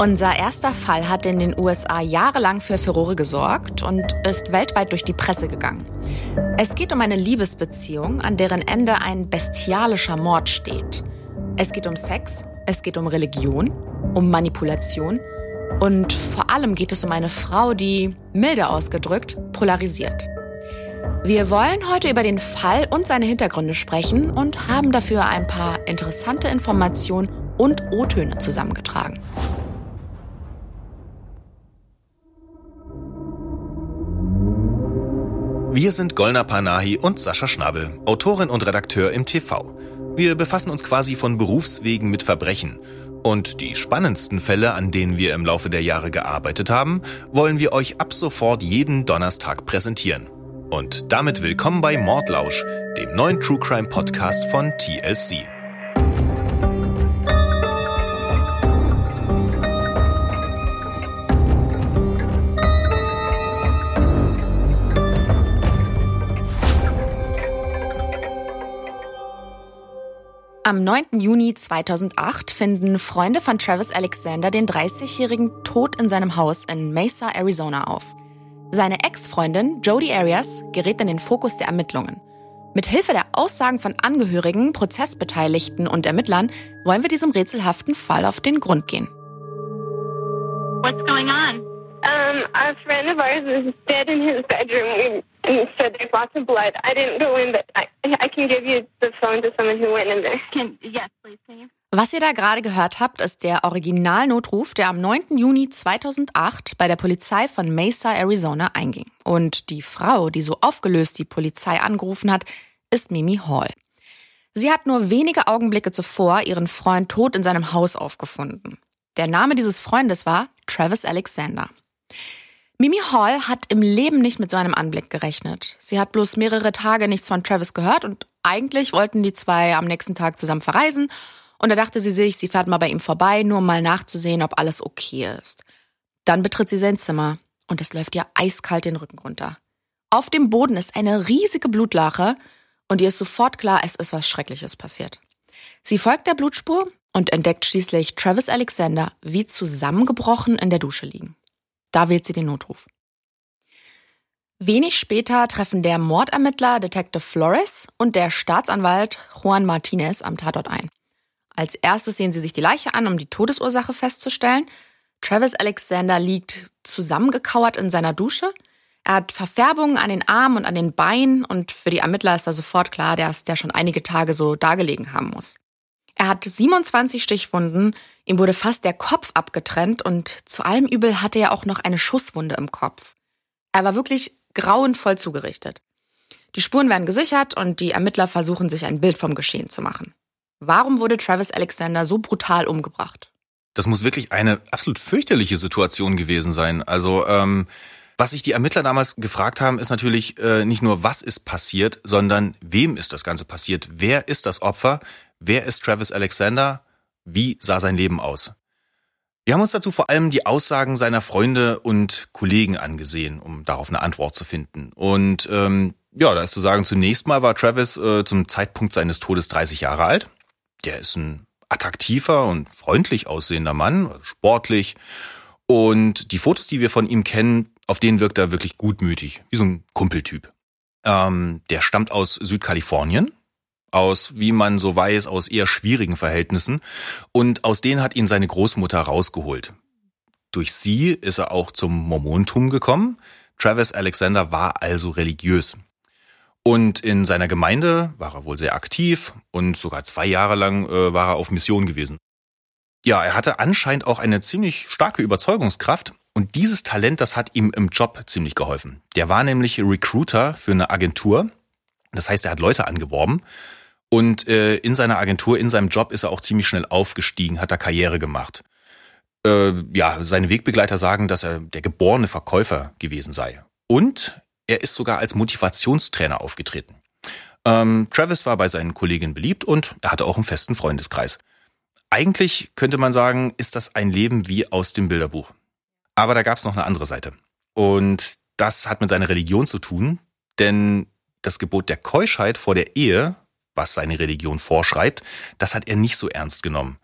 Unser erster Fall hat in den USA jahrelang für Furore gesorgt und ist weltweit durch die Presse gegangen. Es geht um eine Liebesbeziehung, an deren Ende ein bestialischer Mord steht. Es geht um Sex, es geht um Religion, um Manipulation und vor allem geht es um eine Frau, die, milde ausgedrückt, polarisiert. Wir wollen heute über den Fall und seine Hintergründe sprechen und haben dafür ein paar interessante Informationen und O-Töne zusammengetragen. Wir sind Golna Panahi und Sascha Schnabel, Autorin und Redakteur im TV. Wir befassen uns quasi von Berufswegen mit Verbrechen. Und die spannendsten Fälle, an denen wir im Laufe der Jahre gearbeitet haben, wollen wir euch ab sofort jeden Donnerstag präsentieren. Und damit willkommen bei Mordlausch, dem neuen True Crime Podcast von TLC. Am 9. Juni 2008 finden Freunde von Travis Alexander den 30-Jährigen tot in seinem Haus in Mesa, Arizona auf. Seine Ex-Freundin Jodi Arias gerät in den Fokus der Ermittlungen. Mit Hilfe der Aussagen von Angehörigen, Prozessbeteiligten und Ermittlern wollen wir diesem rätselhaften Fall auf den Grund gehen. What's going on? Um, a friend of ours is dead in his bedroom. And said there's lots of blood. I didn't go in, but I, I can give you the phone to someone who went in there. Can, yes, please, can you? Was ihr da gerade gehört habt, ist der Originalnotruf, der am 9. Juni 2008 bei der Polizei von Mesa, Arizona einging. Und die Frau, die so aufgelöst die Polizei angerufen hat, ist Mimi Hall. Sie hat nur wenige Augenblicke zuvor ihren Freund tot in seinem Haus aufgefunden. Der Name dieses Freundes war Travis Alexander. Mimi Hall hat im Leben nicht mit so einem Anblick gerechnet. Sie hat bloß mehrere Tage nichts von Travis gehört und eigentlich wollten die zwei am nächsten Tag zusammen verreisen. Und da dachte sie sich, sie fährt mal bei ihm vorbei, nur um mal nachzusehen, ob alles okay ist. Dann betritt sie sein Zimmer und es läuft ihr eiskalt den Rücken runter. Auf dem Boden ist eine riesige Blutlache und ihr ist sofort klar, es ist was Schreckliches passiert. Sie folgt der Blutspur und entdeckt schließlich Travis Alexander wie zusammengebrochen in der Dusche liegen. Da wählt sie den Notruf. Wenig später treffen der Mordermittler Detective Flores und der Staatsanwalt Juan Martinez am Tatort ein. Als erstes sehen sie sich die Leiche an, um die Todesursache festzustellen. Travis Alexander liegt zusammengekauert in seiner Dusche. Er hat Verfärbungen an den Armen und an den Beinen und für die Ermittler ist da sofort klar, dass der schon einige Tage so dagelegen haben muss. Er hat 27 Stichwunden, ihm wurde fast der Kopf abgetrennt und zu allem Übel hatte er auch noch eine Schusswunde im Kopf. Er war wirklich grauenvoll zugerichtet. Die Spuren werden gesichert und die Ermittler versuchen sich ein Bild vom Geschehen zu machen. Warum wurde Travis Alexander so brutal umgebracht? Das muss wirklich eine absolut fürchterliche Situation gewesen sein. Also ähm, was sich die Ermittler damals gefragt haben, ist natürlich äh, nicht nur, was ist passiert, sondern wem ist das Ganze passiert? Wer ist das Opfer? Wer ist Travis Alexander? Wie sah sein Leben aus? Wir haben uns dazu vor allem die Aussagen seiner Freunde und Kollegen angesehen, um darauf eine Antwort zu finden. Und ähm, ja, da ist zu sagen, zunächst mal war Travis äh, zum Zeitpunkt seines Todes 30 Jahre alt. Der ist ein attraktiver und freundlich aussehender Mann, sportlich. Und die Fotos, die wir von ihm kennen, auf denen wirkt er wirklich gutmütig, wie so ein Kumpeltyp. Ähm, der stammt aus Südkalifornien, aus, wie man so weiß, aus eher schwierigen Verhältnissen. Und aus denen hat ihn seine Großmutter rausgeholt. Durch sie ist er auch zum Mormontum gekommen. Travis Alexander war also religiös. Und in seiner Gemeinde war er wohl sehr aktiv und sogar zwei Jahre lang äh, war er auf Mission gewesen. Ja, er hatte anscheinend auch eine ziemlich starke Überzeugungskraft und dieses Talent, das hat ihm im Job ziemlich geholfen. Der war nämlich Recruiter für eine Agentur. Das heißt, er hat Leute angeworben und äh, in seiner Agentur, in seinem Job ist er auch ziemlich schnell aufgestiegen, hat er Karriere gemacht. Äh, ja, seine Wegbegleiter sagen, dass er der geborene Verkäufer gewesen sei. Und er ist sogar als Motivationstrainer aufgetreten. Ähm, Travis war bei seinen Kolleginnen beliebt und er hatte auch einen festen Freundeskreis. Eigentlich könnte man sagen, ist das ein Leben wie aus dem Bilderbuch. Aber da gab es noch eine andere Seite. Und das hat mit seiner Religion zu tun, denn das Gebot der Keuschheit vor der Ehe was seine Religion vorschreibt, das hat er nicht so ernst genommen.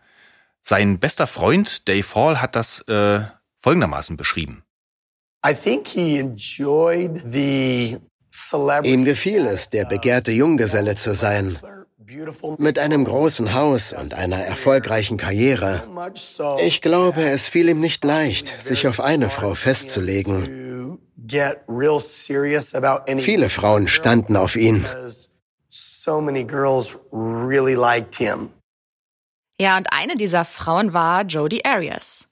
Sein bester Freund Dave Hall hat das äh, folgendermaßen beschrieben. Ihm gefiel es, der begehrte Junggeselle zu sein, mit einem großen Haus und einer erfolgreichen Karriere. Ich glaube, es fiel ihm nicht leicht, sich auf eine Frau festzulegen. Viele Frauen standen auf ihn. Ja, und eine dieser Frauen war Jodie Arias.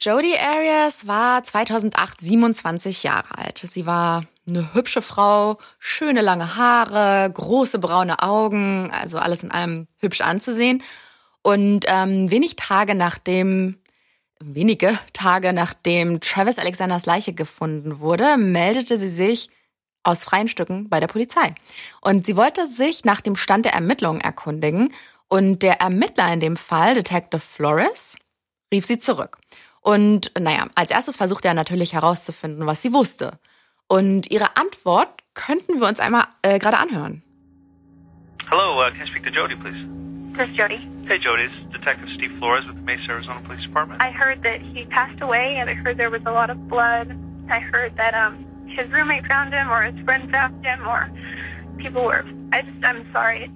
Jodie Arias war 2008 27 Jahre alt. Sie war eine hübsche Frau, schöne lange Haare, große braune Augen, also alles in allem hübsch anzusehen. Und ähm, wenig Tage nachdem, wenige Tage nachdem Travis Alexanders Leiche gefunden wurde, meldete sie sich aus freien Stücken bei der Polizei. Und sie wollte sich nach dem Stand der Ermittlungen erkundigen. Und der Ermittler in dem Fall, Detective Flores, rief sie zurück. Und naja, als erstes versuchte er natürlich herauszufinden, was sie wusste. Und ihre Antwort könnten wir uns einmal äh, gerade anhören. Hello, uh, can I speak to Jody, please? This is Jody. Hey, Jody, this is Detective Steve Flores with the Mesa, Arizona Police Department. I heard that he passed away, and I heard there was a lot of blood. I heard that um his roommate found him, or his friend found him, or people were. I just, I'm sorry.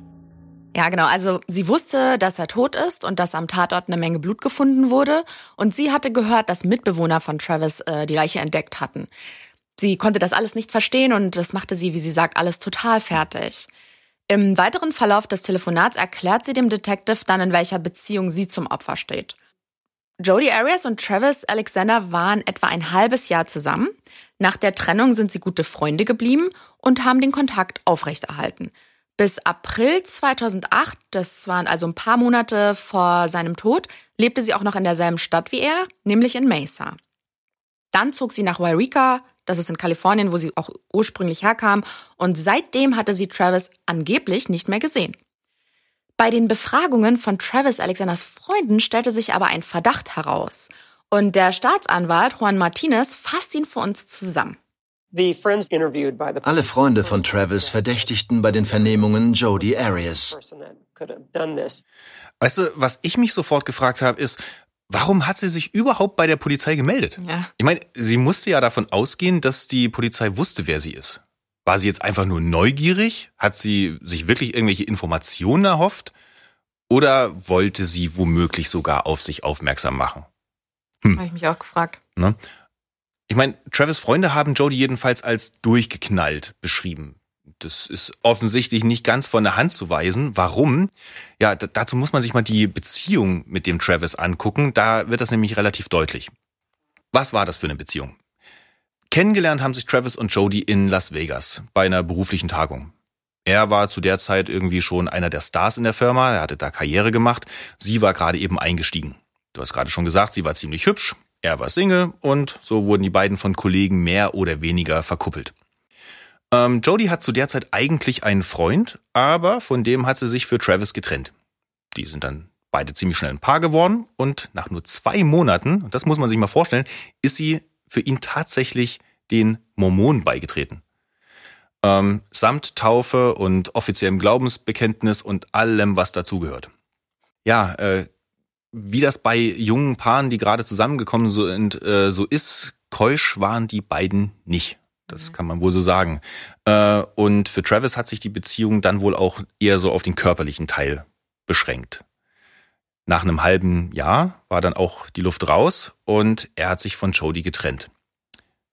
Ja, genau. Also sie wusste, dass er tot ist und dass am Tatort eine Menge Blut gefunden wurde. Und sie hatte gehört, dass Mitbewohner von Travis äh, die Leiche entdeckt hatten. Sie konnte das alles nicht verstehen und das machte sie, wie sie sagt, alles total fertig. Im weiteren Verlauf des Telefonats erklärt sie dem Detective dann, in welcher Beziehung sie zum Opfer steht. Jodie Arias und Travis Alexander waren etwa ein halbes Jahr zusammen. Nach der Trennung sind sie gute Freunde geblieben und haben den Kontakt aufrechterhalten. Bis April 2008, das waren also ein paar Monate vor seinem Tod, lebte sie auch noch in derselben Stadt wie er, nämlich in Mesa. Dann zog sie nach Wairika, das ist in Kalifornien, wo sie auch ursprünglich herkam. Und seitdem hatte sie Travis angeblich nicht mehr gesehen. Bei den Befragungen von Travis Alexanders Freunden stellte sich aber ein Verdacht heraus. Und der Staatsanwalt Juan Martinez fasst ihn für uns zusammen. Alle Freunde von Travis verdächtigten bei den Vernehmungen Jody Arias. Weißt du, was ich mich sofort gefragt habe, ist, Warum hat sie sich überhaupt bei der Polizei gemeldet? Ja. Ich meine, sie musste ja davon ausgehen, dass die Polizei wusste, wer sie ist. War sie jetzt einfach nur neugierig? Hat sie sich wirklich irgendwelche Informationen erhofft? Oder wollte sie womöglich sogar auf sich aufmerksam machen? Hm. Habe ich mich auch gefragt. Ne? Ich meine, Travis Freunde haben Jodie jedenfalls als durchgeknallt beschrieben. Das ist offensichtlich nicht ganz von der Hand zu weisen. Warum? Ja, dazu muss man sich mal die Beziehung mit dem Travis angucken. Da wird das nämlich relativ deutlich. Was war das für eine Beziehung? Kennengelernt haben sich Travis und Jody in Las Vegas bei einer beruflichen Tagung. Er war zu der Zeit irgendwie schon einer der Stars in der Firma, er hatte da Karriere gemacht. Sie war gerade eben eingestiegen. Du hast gerade schon gesagt, sie war ziemlich hübsch, er war Single und so wurden die beiden von Kollegen mehr oder weniger verkuppelt. Ähm, Jodie hat zu der Zeit eigentlich einen Freund, aber von dem hat sie sich für Travis getrennt. Die sind dann beide ziemlich schnell ein Paar geworden und nach nur zwei Monaten, und das muss man sich mal vorstellen, ist sie für ihn tatsächlich den Mormonen beigetreten. Ähm, samt Taufe und offiziellem Glaubensbekenntnis und allem, was dazugehört. Ja, äh, wie das bei jungen Paaren, die gerade zusammengekommen sind, äh, so ist, keusch waren die beiden nicht. Das mhm. kann man wohl so sagen. Äh, und für Travis hat sich die Beziehung dann wohl auch eher so auf den körperlichen Teil beschränkt. Nach einem halben Jahr war dann auch die Luft raus und er hat sich von Jodie getrennt.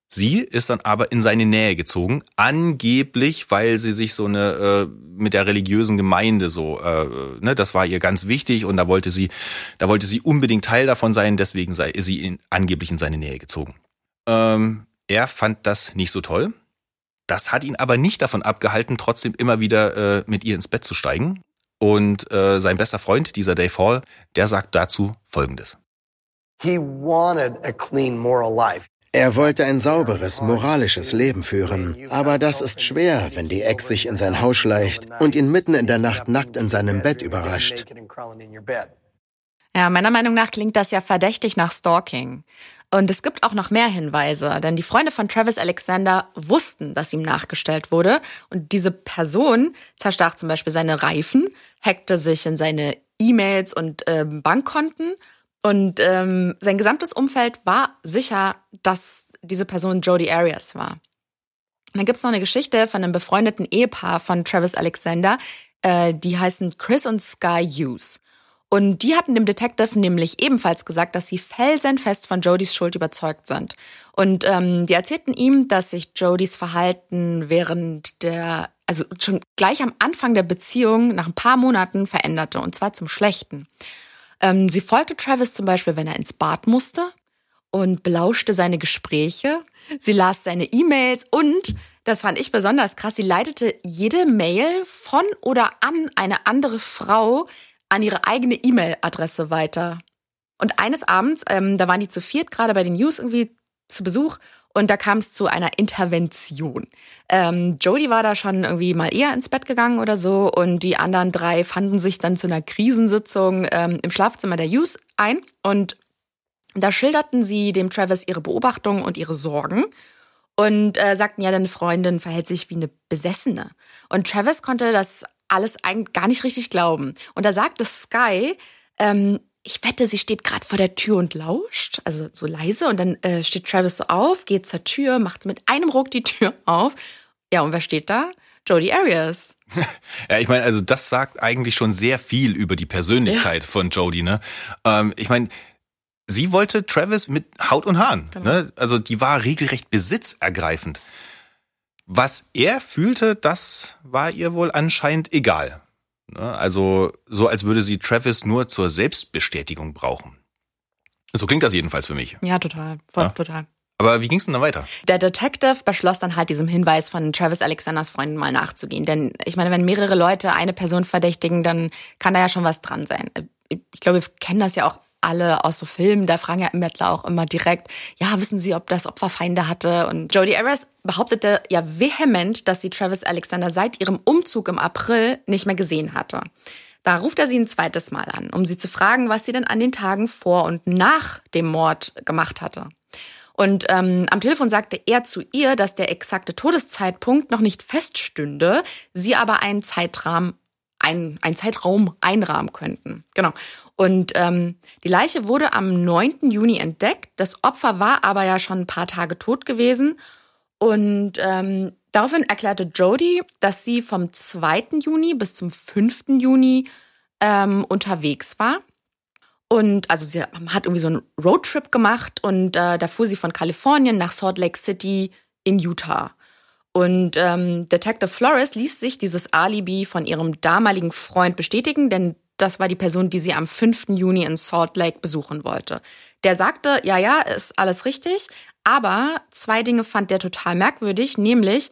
Sie ist dann aber in seine Nähe gezogen, angeblich, weil sie sich so eine äh, mit der religiösen Gemeinde so, äh, ne, das war ihr ganz wichtig und da wollte sie, da wollte sie unbedingt Teil davon sein, deswegen sei sie in, angeblich in seine Nähe gezogen. Ähm, er fand das nicht so toll. Das hat ihn aber nicht davon abgehalten, trotzdem immer wieder äh, mit ihr ins Bett zu steigen. Und äh, sein bester Freund, dieser Dave Hall, der sagt dazu Folgendes. Er wollte ein sauberes, moralisches Leben führen. Aber das ist schwer, wenn die Ex sich in sein Haus schleicht und ihn mitten in der Nacht nackt in seinem Bett überrascht. Ja, meiner Meinung nach klingt das ja verdächtig nach Stalking. Und es gibt auch noch mehr Hinweise, denn die Freunde von Travis Alexander wussten, dass ihm nachgestellt wurde. Und diese Person zerstach zum Beispiel seine Reifen, hackte sich in seine E-Mails und äh, Bankkonten Und ähm, sein gesamtes Umfeld war sicher, dass diese Person Jodie Arias war. Und dann gibt's noch eine Geschichte von einem befreundeten Ehepaar von Travis Alexander, äh, die heißen Chris und Sky Hughes. Und die hatten dem Detective nämlich ebenfalls gesagt, dass sie felsenfest von Jodys Schuld überzeugt sind. Und ähm, die erzählten ihm, dass sich Jodys Verhalten während der, also schon gleich am Anfang der Beziehung, nach ein paar Monaten veränderte, und zwar zum Schlechten. Ähm, sie folgte Travis zum Beispiel, wenn er ins Bad musste und belauschte seine Gespräche. Sie las seine E-Mails und, das fand ich besonders krass, sie leitete jede Mail von oder an eine andere Frau an ihre eigene E-Mail-Adresse weiter. Und eines Abends, ähm, da waren die zu viert gerade bei den News irgendwie zu Besuch und da kam es zu einer Intervention. Ähm, Jodie war da schon irgendwie mal eher ins Bett gegangen oder so und die anderen drei fanden sich dann zu einer Krisensitzung ähm, im Schlafzimmer der Hughes ein und da schilderten sie dem Travis ihre Beobachtungen und ihre Sorgen und äh, sagten, ja, deine Freundin verhält sich wie eine Besessene. Und Travis konnte das alles eigentlich gar nicht richtig glauben. Und da sagte Sky, ähm, ich wette, sie steht gerade vor der Tür und lauscht, also so leise. Und dann äh, steht Travis so auf, geht zur Tür, macht mit einem Ruck die Tür auf. Ja, und wer steht da? Jodie Arias. ja, ich meine, also das sagt eigentlich schon sehr viel über die Persönlichkeit ja. von Jodie, ne? Ähm, ich meine, sie wollte Travis mit Haut und Haaren, genau. ne? Also die war regelrecht besitzergreifend. Was er fühlte, das war ihr wohl anscheinend egal. Ne? Also so, als würde sie Travis nur zur Selbstbestätigung brauchen. So klingt das jedenfalls für mich. Ja, total. Voll, ja. total. Aber wie ging es denn dann weiter? Der Detective beschloss dann halt diesem Hinweis von Travis Alexanders Freunden mal nachzugehen. Denn ich meine, wenn mehrere Leute eine Person verdächtigen, dann kann da ja schon was dran sein. Ich glaube, wir kennen das ja auch alle aus so Filmen, da fragen ja Ermittler auch immer direkt, ja, wissen Sie, ob das Opfer Feinde hatte? Und Jodie Arias behauptete ja vehement, dass sie Travis Alexander seit ihrem Umzug im April nicht mehr gesehen hatte. Da ruft er sie ein zweites Mal an, um sie zu fragen, was sie denn an den Tagen vor und nach dem Mord gemacht hatte. Und ähm, am Telefon sagte er zu ihr, dass der exakte Todeszeitpunkt noch nicht feststünde, sie aber einen Zeitrahmen ein, ein Zeitraum einrahmen könnten. Genau. Und ähm, die Leiche wurde am 9. Juni entdeckt. Das Opfer war aber ja schon ein paar Tage tot gewesen. Und ähm, daraufhin erklärte Jodie, dass sie vom 2. Juni bis zum 5. Juni ähm, unterwegs war. Und also sie hat irgendwie so einen Roadtrip gemacht und äh, da fuhr sie von Kalifornien nach Salt Lake City in Utah. Und ähm, Detective Flores ließ sich dieses Alibi von ihrem damaligen Freund bestätigen, denn das war die Person, die sie am 5. Juni in Salt Lake besuchen wollte. Der sagte, ja, ja, ist alles richtig, aber zwei Dinge fand der total merkwürdig, nämlich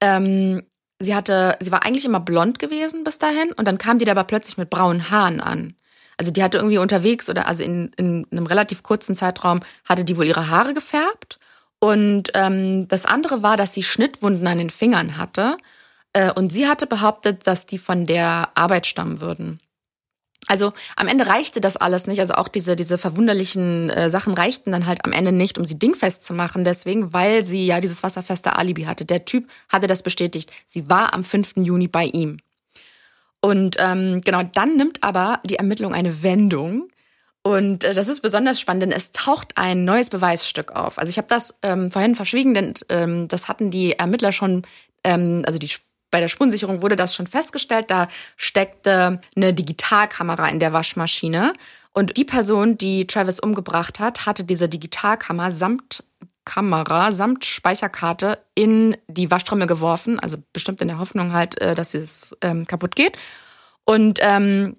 ähm, sie hatte, sie war eigentlich immer blond gewesen bis dahin und dann kam die da aber plötzlich mit braunen Haaren an. Also die hatte irgendwie unterwegs oder also in, in einem relativ kurzen Zeitraum hatte die wohl ihre Haare gefärbt und ähm, das andere war, dass sie Schnittwunden an den Fingern hatte. Äh, und sie hatte behauptet, dass die von der Arbeit stammen würden. Also am Ende reichte das alles nicht. Also auch diese, diese verwunderlichen äh, Sachen reichten dann halt am Ende nicht, um sie dingfest zu machen. Deswegen, weil sie ja dieses wasserfeste Alibi hatte. Der Typ hatte das bestätigt. Sie war am 5. Juni bei ihm. Und ähm, genau, dann nimmt aber die Ermittlung eine Wendung. Und äh, das ist besonders spannend, denn es taucht ein neues Beweisstück auf. Also ich habe das ähm, vorhin verschwiegen, denn ähm, das hatten die Ermittler schon, ähm, also die bei der Spurensicherung wurde das schon festgestellt. Da steckte eine Digitalkamera in der Waschmaschine. Und die Person, die Travis umgebracht hat, hatte diese Digitalkamera samt Kamera samt Speicherkarte in die Waschtrommel geworfen, also bestimmt in der Hoffnung halt, äh, dass es ähm, kaputt geht. Und ähm,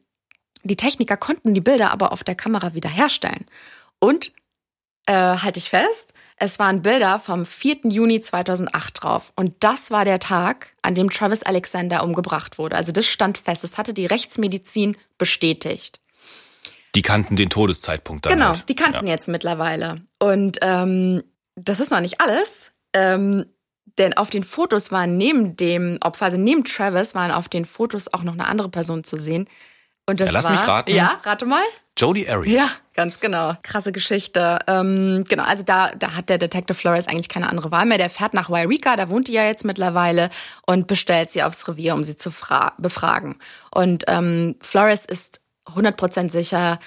die Techniker konnten die Bilder aber auf der Kamera wiederherstellen. Und, äh, halte ich fest, es waren Bilder vom 4. Juni 2008 drauf. Und das war der Tag, an dem Travis Alexander umgebracht wurde. Also das stand fest. Das hatte die Rechtsmedizin bestätigt. Die kannten den Todeszeitpunkt dann. Genau, halt. die kannten ja. jetzt mittlerweile. Und ähm, das ist noch nicht alles. Ähm, denn auf den Fotos waren neben dem Opfer, also neben Travis, waren auf den Fotos auch noch eine andere Person zu sehen. Und das ja, lass war, mich raten. Ja, rate mal. Jodie Arias. Ja, ganz genau. Krasse Geschichte. Ähm, genau, also da, da hat der Detective Flores eigentlich keine andere Wahl mehr. Der fährt nach Wairika, da wohnt die ja jetzt mittlerweile und bestellt sie aufs Revier, um sie zu befragen. Und ähm, Flores ist 100% sicher,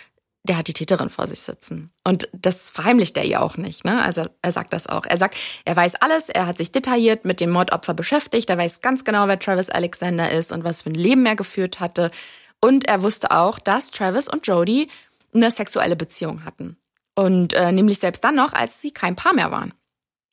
der hat die Täterin vor sich sitzen. Und das verheimlicht er ihr auch nicht. Ne? Also er sagt das auch. Er sagt, er weiß alles, er hat sich detailliert mit dem Mordopfer beschäftigt, er weiß ganz genau, wer Travis Alexander ist und was für ein Leben er geführt hatte. Und er wusste auch, dass Travis und Jody eine sexuelle Beziehung hatten. Und äh, nämlich selbst dann noch, als sie kein Paar mehr waren.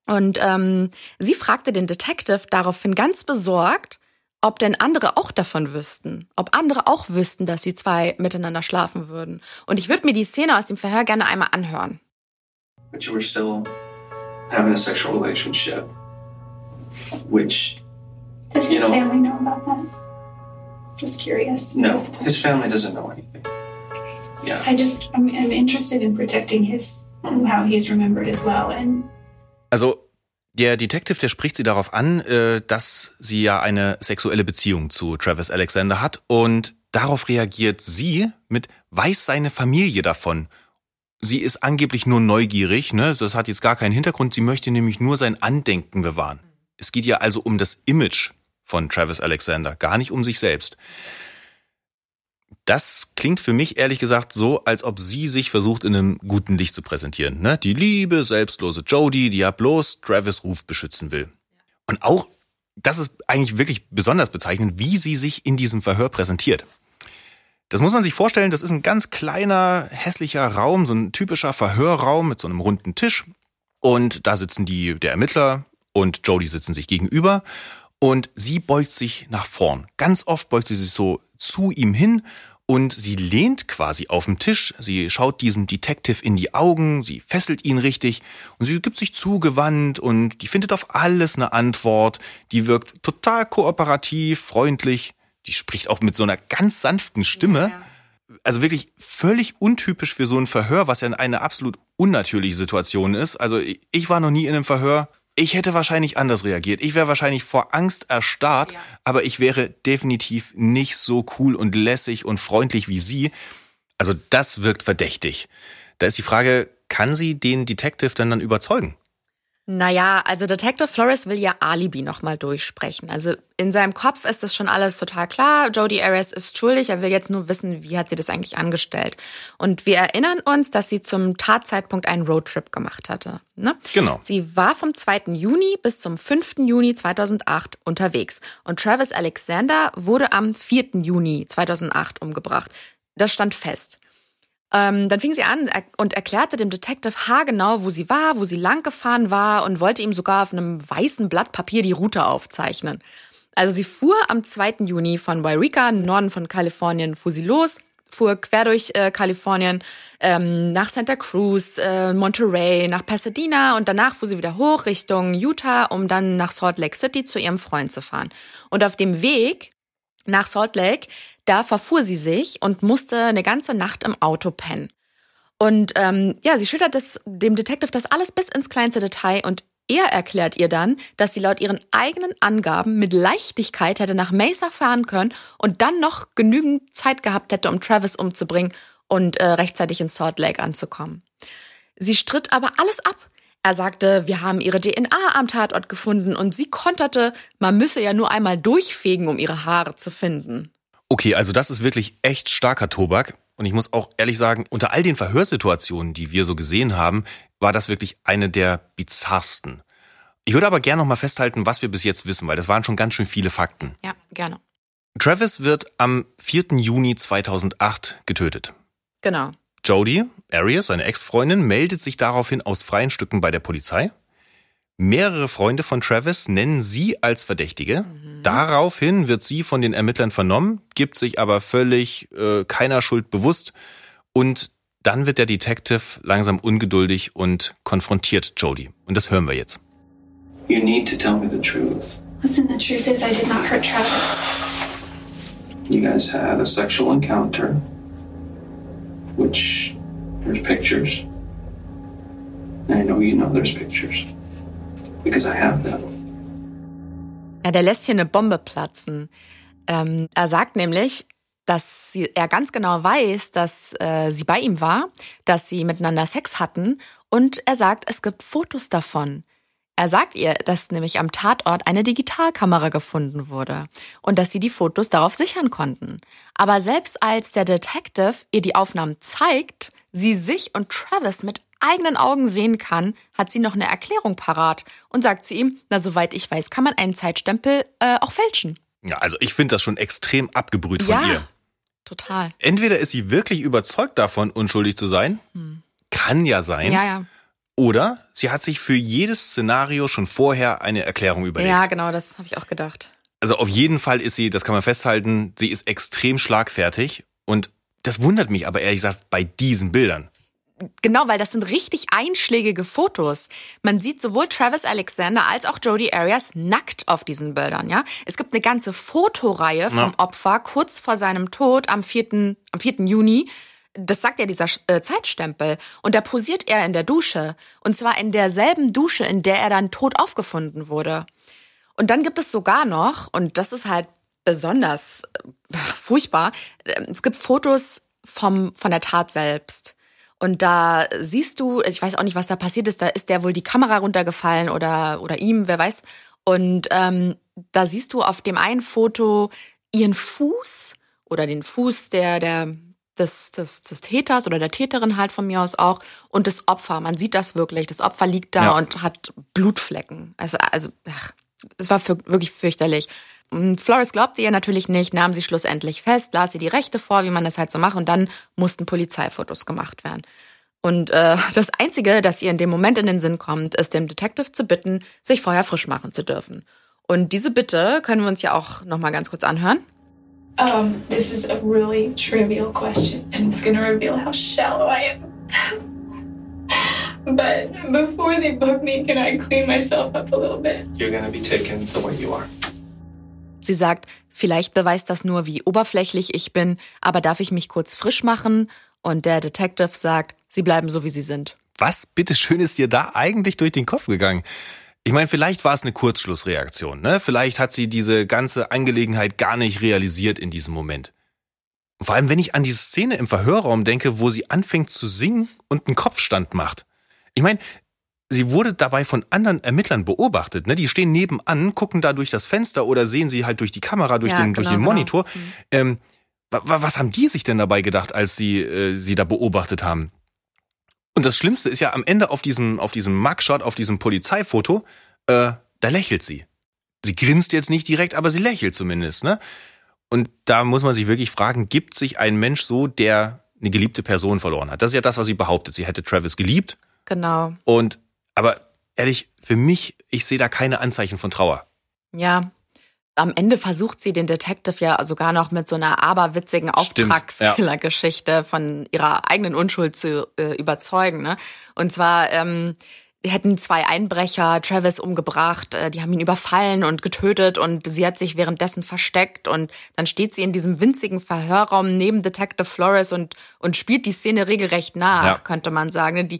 Und ähm, sie fragte den Detective daraufhin ganz besorgt, ob denn andere auch davon wüssten, ob andere auch wüssten, dass sie zwei miteinander schlafen würden. Und ich würde mir die Szene aus dem Verhör gerne einmal anhören. But you were still having a sexual relationship, which Does his You know- family know about that? Just curious. no, Just- his family doesn't know anything. Yeah. I just, I'm, I'm interested in protecting his, how he's remembered as well. And Also der Detective, der spricht sie darauf an, äh, dass sie ja eine sexuelle Beziehung zu Travis Alexander hat und darauf reagiert sie mit, weiß seine Familie davon. Sie ist angeblich nur neugierig, ne? Das hat jetzt gar keinen Hintergrund. Sie möchte nämlich nur sein Andenken bewahren. Es geht ja also um das Image von Travis Alexander, gar nicht um sich selbst. Das klingt für mich ehrlich gesagt so, als ob sie sich versucht, in einem guten Licht zu präsentieren. Ne? Die liebe, selbstlose Jodie, die ja bloß Travis Ruf beschützen will. Und auch, das ist eigentlich wirklich besonders bezeichnend, wie sie sich in diesem Verhör präsentiert. Das muss man sich vorstellen, das ist ein ganz kleiner, hässlicher Raum, so ein typischer Verhörraum mit so einem runden Tisch. Und da sitzen die, der Ermittler und Jodie sitzen sich gegenüber. Und sie beugt sich nach vorn. Ganz oft beugt sie sich so zu ihm hin und sie lehnt quasi auf dem Tisch. Sie schaut diesem Detective in die Augen, sie fesselt ihn richtig und sie gibt sich zugewandt und die findet auf alles eine Antwort. Die wirkt total kooperativ, freundlich. Die spricht auch mit so einer ganz sanften Stimme. Also wirklich völlig untypisch für so ein Verhör, was ja eine absolut unnatürliche Situation ist. Also ich war noch nie in einem Verhör. Ich hätte wahrscheinlich anders reagiert. Ich wäre wahrscheinlich vor Angst erstarrt, Ja. aber ich wäre definitiv nicht so cool und lässig und freundlich wie sie. Also das wirkt verdächtig. Da ist die Frage, kann sie den Detective denn dann überzeugen? Naja, also Detective Flores will ja Alibi nochmal durchsprechen. Also in seinem Kopf ist das schon alles total klar. Jodie Arias ist schuldig. Er will jetzt nur wissen, wie hat sie das eigentlich angestellt. Und wir erinnern uns, dass sie zum Tatzeitpunkt einen Roadtrip gemacht hatte. Ne? Genau. Sie war vom 2. Juni bis zum 5. Juni 2008 unterwegs. Und Travis Alexander wurde am 4. Juni 2008 umgebracht. Das stand fest. Ähm, dann fing sie an und erklärte dem Detective haargenau, wo sie war, wo sie lang gefahren war und wollte ihm sogar auf einem weißen Blatt Papier die Route aufzeichnen. Also sie fuhr am 2. Juni von Wairika, im Norden von Kalifornien, fuhr sie los, fuhr quer durch äh, Kalifornien ähm, nach Santa Cruz, äh, Monterey, nach Pasadena und danach fuhr sie wieder hoch Richtung Utah, um dann nach Salt Lake City zu ihrem Freund zu fahren. Und auf dem Weg nach Salt Lake, da verfuhr sie sich und musste eine ganze Nacht im Auto pennen. Und ähm, ja, sie schildert das, dem Detective das alles bis ins kleinste Detail und er erklärt ihr dann, dass sie laut ihren eigenen Angaben mit Leichtigkeit hätte nach Mesa fahren können und dann noch genügend Zeit gehabt hätte, um Travis umzubringen und äh, rechtzeitig in Salt Lake anzukommen. Sie stritt aber alles ab. Er sagte, wir haben ihre DNA am Tatort gefunden und sie konterte, man müsse ja nur einmal durchfegen, um ihre Haare zu finden. Okay, also das ist wirklich echt starker Tobak. Und ich muss auch ehrlich sagen, unter all den Verhörsituationen, die wir so gesehen haben, war das wirklich eine der bizarrsten. Ich würde aber gerne noch mal festhalten, was wir bis jetzt wissen, weil das waren schon ganz schön viele Fakten. Ja, gerne. Travis wird am 4. Juni 2008 getötet. Genau. Jodie, Arias, seine Ex-Freundin, meldet sich daraufhin aus freien Stücken bei der Polizei. Mehrere Freunde von Travis nennen sie als Verdächtige. Daraufhin wird sie von den Ermittlern vernommen, gibt sich aber völlig äh, keiner Schuld bewusst. Und dann wird der Detective langsam ungeduldig und konfrontiert Jodie. Und das hören wir jetzt. You need to tell me the truth. listen, the truth is I did not hurt Travis. You guys had a sexual encounter, which there's pictures. I know you know there's pictures because I have them. Ja, der lässt hier eine Bombe platzen. Ähm, er sagt nämlich, dass sie, er ganz genau weiß, dass äh, sie bei ihm war, dass sie miteinander Sex hatten und er sagt, es gibt Fotos davon. Er sagt ihr, dass nämlich am Tatort eine Digitalkamera gefunden wurde und dass sie die Fotos darauf sichern konnten. Aber selbst als der Detective ihr die Aufnahmen zeigt, sie sich und Travis mit eigenen Augen sehen kann, hat sie noch eine Erklärung parat und sagt zu ihm, na soweit ich weiß, kann man einen Zeitstempel äh, auch fälschen. Ja, also ich finde das schon extrem abgebrüht von ja, ihr. total. Entweder ist sie wirklich überzeugt davon, unschuldig zu sein, kann ja sein, Ja, ja. oder sie hat sich für jedes Szenario schon vorher eine Erklärung überlegt. Ja, genau, das habe ich auch gedacht. Also auf jeden Fall ist sie, das kann man festhalten, sie ist extrem schlagfertig und das wundert mich aber ehrlich gesagt bei diesen Bildern. Genau, weil das sind richtig einschlägige Fotos. Man sieht sowohl Travis Alexander als auch Jodie Arias nackt auf diesen Bildern, ja. Es gibt eine ganze Fotoreihe vom Ja. Opfer kurz vor seinem Tod am 4. am 4. Juni. Das sagt ja dieser äh, Zeitstempel. Und da posiert er in der Dusche. Und zwar in derselben Dusche, in der er dann tot aufgefunden wurde. Und dann gibt es sogar noch, und das ist halt besonders äh, furchtbar, äh, es gibt Fotos vom, von der Tat selbst. Und da siehst du, ich weiß auch nicht, was da passiert ist, da ist der wohl die Kamera runtergefallen oder, oder ihm, wer weiß. Und ähm, da siehst du auf dem einen Foto ihren Fuß oder den Fuß der, der, des, des, des Täters oder der Täterin halt von mir aus auch und das Opfer. Man sieht das wirklich. Das Opfer liegt da Ja. und hat Blutflecken. Also, also, ach, es war für, wirklich fürchterlich. Und Flores glaubte ihr natürlich nicht, nahm sie schlussendlich fest, las ihr die Rechte vor, wie man das halt so macht, und dann mussten Polizeifotos gemacht werden. Und äh, das Einzige, das ihr in dem Moment in den Sinn kommt, ist dem Detective zu bitten, sich vorher frisch machen zu dürfen. Und diese Bitte können wir uns ja auch noch mal ganz kurz anhören. Um, this is a really trivial question, and it's gonna reveal how shallow I am. but before they book me, can I clean myself up a little bit? You're gonna be taken the way you are. Sie sagt, vielleicht beweist das nur, wie oberflächlich ich bin, aber darf ich mich kurz frisch machen? Und der Detective sagt, sie bleiben so, wie sie sind. Was bitteschön ist dir da eigentlich durch den Kopf gegangen? Ich meine, vielleicht war es eine Kurzschlussreaktion, ne? Vielleicht hat sie diese ganze Angelegenheit gar nicht realisiert in diesem Moment. Vor allem, wenn ich an die Szene im Verhörraum denke, wo sie anfängt zu singen und einen Kopfstand macht. Ich meine, sie wurde dabei von anderen Ermittlern beobachtet, ne? Die stehen nebenan, gucken da durch das Fenster oder sehen sie halt durch die Kamera, durch Ja, den, durch genau, den genau. Monitor. Ähm, wa- wa- was haben die sich denn dabei gedacht, als sie äh, sie da beobachtet haben? Und das Schlimmste ist ja am Ende auf diesem, auf diesem Mugshot, auf diesem Polizeifoto, äh, da lächelt sie. Sie grinst jetzt nicht direkt, aber sie lächelt zumindest, ne? Und da muss man sich wirklich fragen, gibt sich ein Mensch so, der eine geliebte Person verloren hat? Das ist ja das, was sie behauptet. Sie hätte Travis geliebt Genau. und, aber ehrlich, für mich, ich sehe da keine Anzeichen von Trauer. Ja. Am Ende versucht sie den Detective ja sogar noch mit so einer aberwitzigen Auftragskiller-Geschichte von ihrer eigenen Unschuld zu äh, überzeugen. Ne? Und zwar ähm, hätten zwei Einbrecher Travis umgebracht, äh, die haben ihn überfallen und getötet und sie hat sich währenddessen versteckt und dann steht sie in diesem winzigen Verhörraum neben Detective Flores und und spielt die Szene regelrecht nach, Ja. könnte man sagen. Die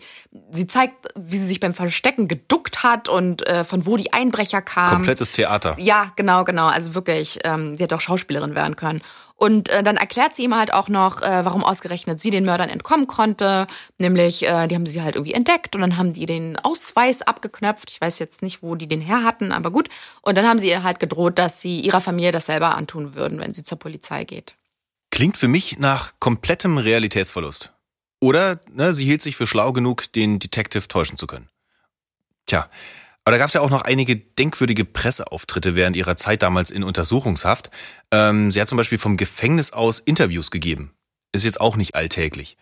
sie zeigt, wie sie sich beim Verstecken geduckt hat und äh, von wo die Einbrecher kamen. Komplettes Theater. Ja, genau, genau. Also wirklich, ähm, sie hätte auch Schauspielerin werden können. Und äh, dann erklärt sie ihm halt auch noch, äh, warum ausgerechnet sie den Mördern entkommen konnte. Nämlich, äh, die haben sie halt irgendwie entdeckt und dann haben die den Ausweis abgeknöpft. Ich weiß jetzt nicht, wo die den her hatten, aber gut. Und dann haben sie ihr halt gedroht, dass sie ihrer Familie das selber antun würden, wenn sie zur Polizei geht. Klingt für mich nach komplettem Realitätsverlust. Oder ne, sie hielt sich für schlau genug, den Detective täuschen zu können. Tja, aber da gab es ja auch noch einige denkwürdige Presseauftritte während ihrer Zeit damals in Untersuchungshaft. Ähm, sie hat zum Beispiel vom Gefängnis aus Interviews gegeben. Ist jetzt auch nicht alltäglich.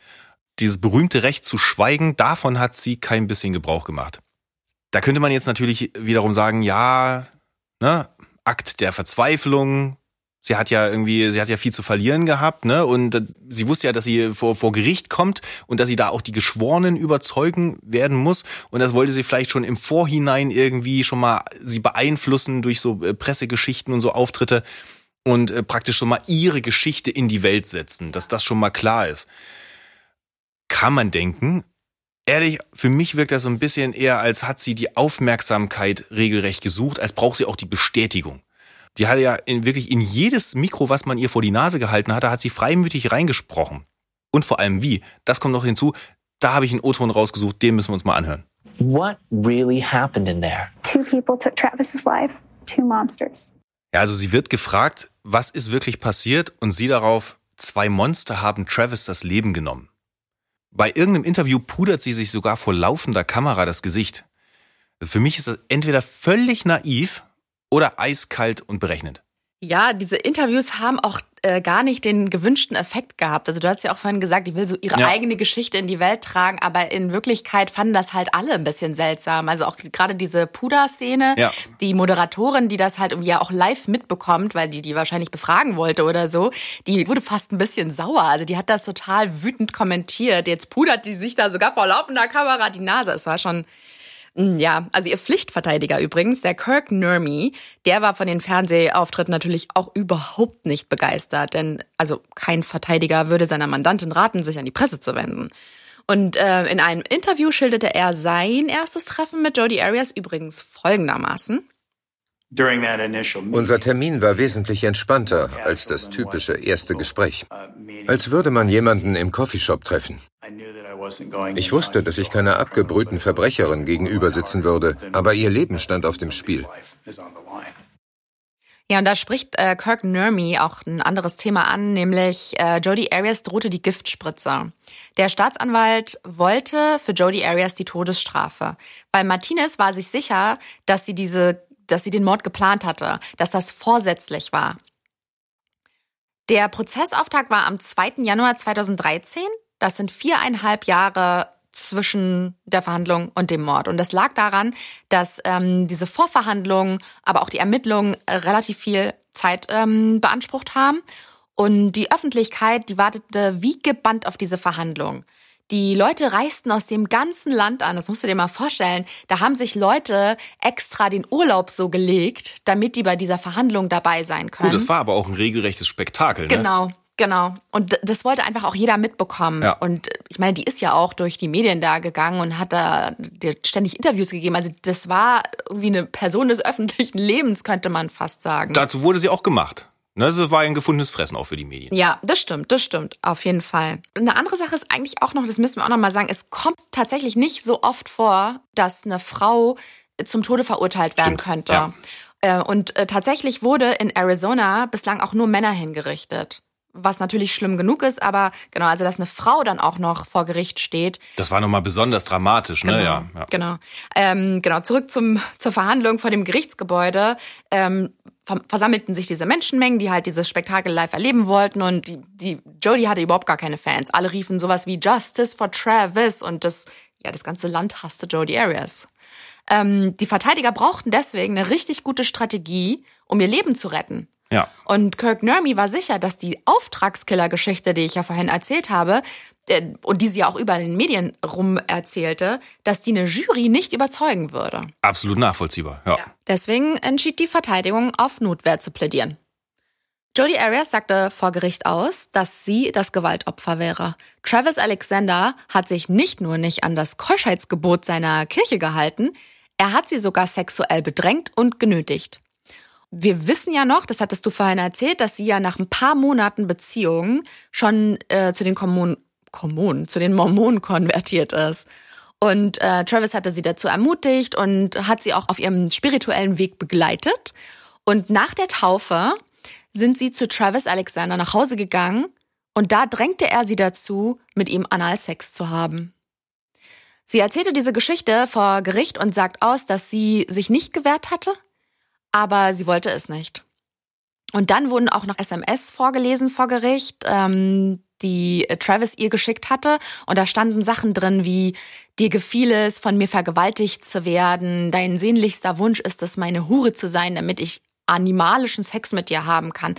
Dieses berühmte Recht zu schweigen, davon hat sie kein bisschen Gebrauch gemacht. Da könnte man jetzt natürlich wiederum sagen, ja, ne, Akt der Verzweiflung, Sie hat ja irgendwie, sie hat ja viel zu verlieren gehabt, ne? Und äh, sie wusste ja, dass sie vor, vor Gericht kommt und dass sie da auch die Geschworenen überzeugen werden muss. Und das wollte sie vielleicht schon im Vorhinein irgendwie schon mal sie beeinflussen durch so äh, Pressegeschichten und so Auftritte und äh, praktisch so mal ihre Geschichte in die Welt setzen, dass das schon mal klar ist. Kann man denken. Ehrlich, für mich wirkt das so ein bisschen eher, als hat sie die Aufmerksamkeit regelrecht gesucht, als braucht sie auch die Bestätigung. Die hatte ja in, wirklich in jedes Mikro, was man ihr vor die Nase gehalten hatte, hat sie freimütig reingesprochen. Und vor allem wie? Das kommt noch hinzu. Da habe ich einen O-Ton rausgesucht, den müssen wir uns mal anhören. What really happened in there? Two people took Travis's life, two monsters. Ja, also sie wird gefragt, was ist wirklich passiert? Und sie darauf, zwei Monster haben Travis das Leben genommen. Bei irgendeinem Interview pudert sie sich sogar vor laufender Kamera das Gesicht. Für mich ist das entweder völlig naiv oder eiskalt und berechnend. Ja, diese Interviews haben auch äh, gar nicht den gewünschten Effekt gehabt. Also du hast ja auch vorhin gesagt, die will so ihre ja. eigene Geschichte in die Welt tragen, aber in Wirklichkeit fanden das halt alle ein bisschen seltsam. Also auch gerade diese Puder-Szene, ja. die Moderatorin, die das halt irgendwie ja auch live mitbekommt, weil die die wahrscheinlich befragen wollte oder so, die wurde fast ein bisschen sauer. Also die hat das total wütend kommentiert. Jetzt pudert die sich da sogar vor laufender Kamera die Nase. Es war schon ja, also ihr Pflichtverteidiger übrigens, der Kirk Nurmi, der war von den Fernsehauftritten natürlich auch überhaupt nicht begeistert, denn also kein Verteidiger würde seiner Mandantin raten, sich an die Presse zu wenden. Und äh, in einem Interview schilderte er sein erstes Treffen mit Jodie Arias übrigens folgendermaßen. Unser Termin war wesentlich entspannter als das typische erste Gespräch. Als würde man jemanden im Coffeeshop treffen. Ich wusste, dass ich keiner abgebrühten Verbrecherin gegenüber sitzen würde, aber ihr Leben stand auf dem Spiel. Ja, und da spricht äh, Kirk Nurmi auch ein anderes Thema an, nämlich äh, Jodie Arias drohte die Giftspritze. Der Staatsanwalt wollte für Jodie Arias die Todesstrafe, weil Martinez war sich sicher, dass sie diese dass sie den Mord geplant hatte, dass das vorsätzlich war. Der Prozessauftakt war am 2. Januar 2013. Das sind viereinhalb Jahre zwischen der Verhandlung und dem Mord. Und das lag daran, dass ähm, diese Vorverhandlungen, aber auch die Ermittlungen äh, relativ viel Zeit ähm, beansprucht haben. Und die Öffentlichkeit, die wartete wie gebannt auf diese Verhandlung. Die Leute reisten aus dem ganzen Land an, das musst du dir mal vorstellen. Da haben sich Leute extra den Urlaub so gelegt, damit die bei dieser Verhandlung dabei sein können. Gut, das war aber auch ein regelrechtes Spektakel. Ne? Genau. Und das wollte einfach auch jeder mitbekommen. Ja. Und ich meine, die ist ja auch durch die Medien da gegangen und hat da ständig Interviews gegeben. Also das war irgendwie eine Person des öffentlichen Lebens, könnte man fast sagen. Dazu wurde sie auch gemacht. Ne, das war ein gefundenes Fressen auch für die Medien. Ja, das stimmt, das stimmt, auf jeden Fall. Eine andere Sache ist eigentlich auch noch, das müssen wir auch noch mal sagen, es kommt tatsächlich nicht so oft vor, dass eine Frau zum Tode verurteilt werden stimmt, könnte. Ja. Äh, und äh, tatsächlich wurde in Arizona bislang auch nur Männer hingerichtet was natürlich schlimm genug ist, aber genau, also dass eine Frau dann auch noch vor Gericht steht. Das war nochmal besonders dramatisch, ne? Genau, ja, ja. Genau. Ähm, genau, zurück zum, zur Verhandlung vor dem Gerichtsgebäude. Ähm, versammelten sich diese Menschenmengen, die halt dieses Spektakel live erleben wollten und die, die Jodie hatte überhaupt gar keine Fans. Alle riefen sowas wie Justice for Travis und das, ja, das ganze Land hasste Jodie Arias. Ähm, die Verteidiger brauchten deswegen eine richtig gute Strategie, um ihr Leben zu retten. Ja. Und Kirk Nurmi war sicher, dass die Auftragskiller-Geschichte, die ich ja vorhin erzählt habe, äh, und die sie ja auch überall in den Medien rum erzählte, dass die eine Jury nicht überzeugen würde. Absolut nachvollziehbar, ja. ja. Deswegen entschied die Verteidigung, auf Notwehr zu plädieren. Jodie Arias sagte vor Gericht aus, dass sie das Gewaltopfer wäre. Travis Alexander hat sich nicht nur nicht an das Keuschheitsgebot seiner Kirche gehalten, er hat sie sogar sexuell bedrängt und genötigt. Wir wissen ja noch, das hattest du vorhin erzählt, dass sie ja nach ein paar Monaten Beziehung schon äh, zu den Kommunen, Kommunen, zu den Mormonen konvertiert ist. Und äh, Travis hatte sie dazu ermutigt und hat sie auch auf ihrem spirituellen Weg begleitet. Und nach der Taufe sind sie zu Travis Alexander nach Hause gegangen und da drängte er sie dazu, mit ihm Analsex zu haben. Sie erzählte diese Geschichte vor Gericht und sagt aus, dass sie sich nicht gewehrt hatte, aber sie wollte es nicht. Und dann wurden auch noch SMS vorgelesen vor Gericht, ähm, die Travis ihr geschickt hatte. Und da standen Sachen drin wie, dir gefiel es, von mir vergewaltigt zu werden. Dein sehnlichster Wunsch ist es, meine Hure zu sein, damit ich animalischen Sex mit dir haben kann.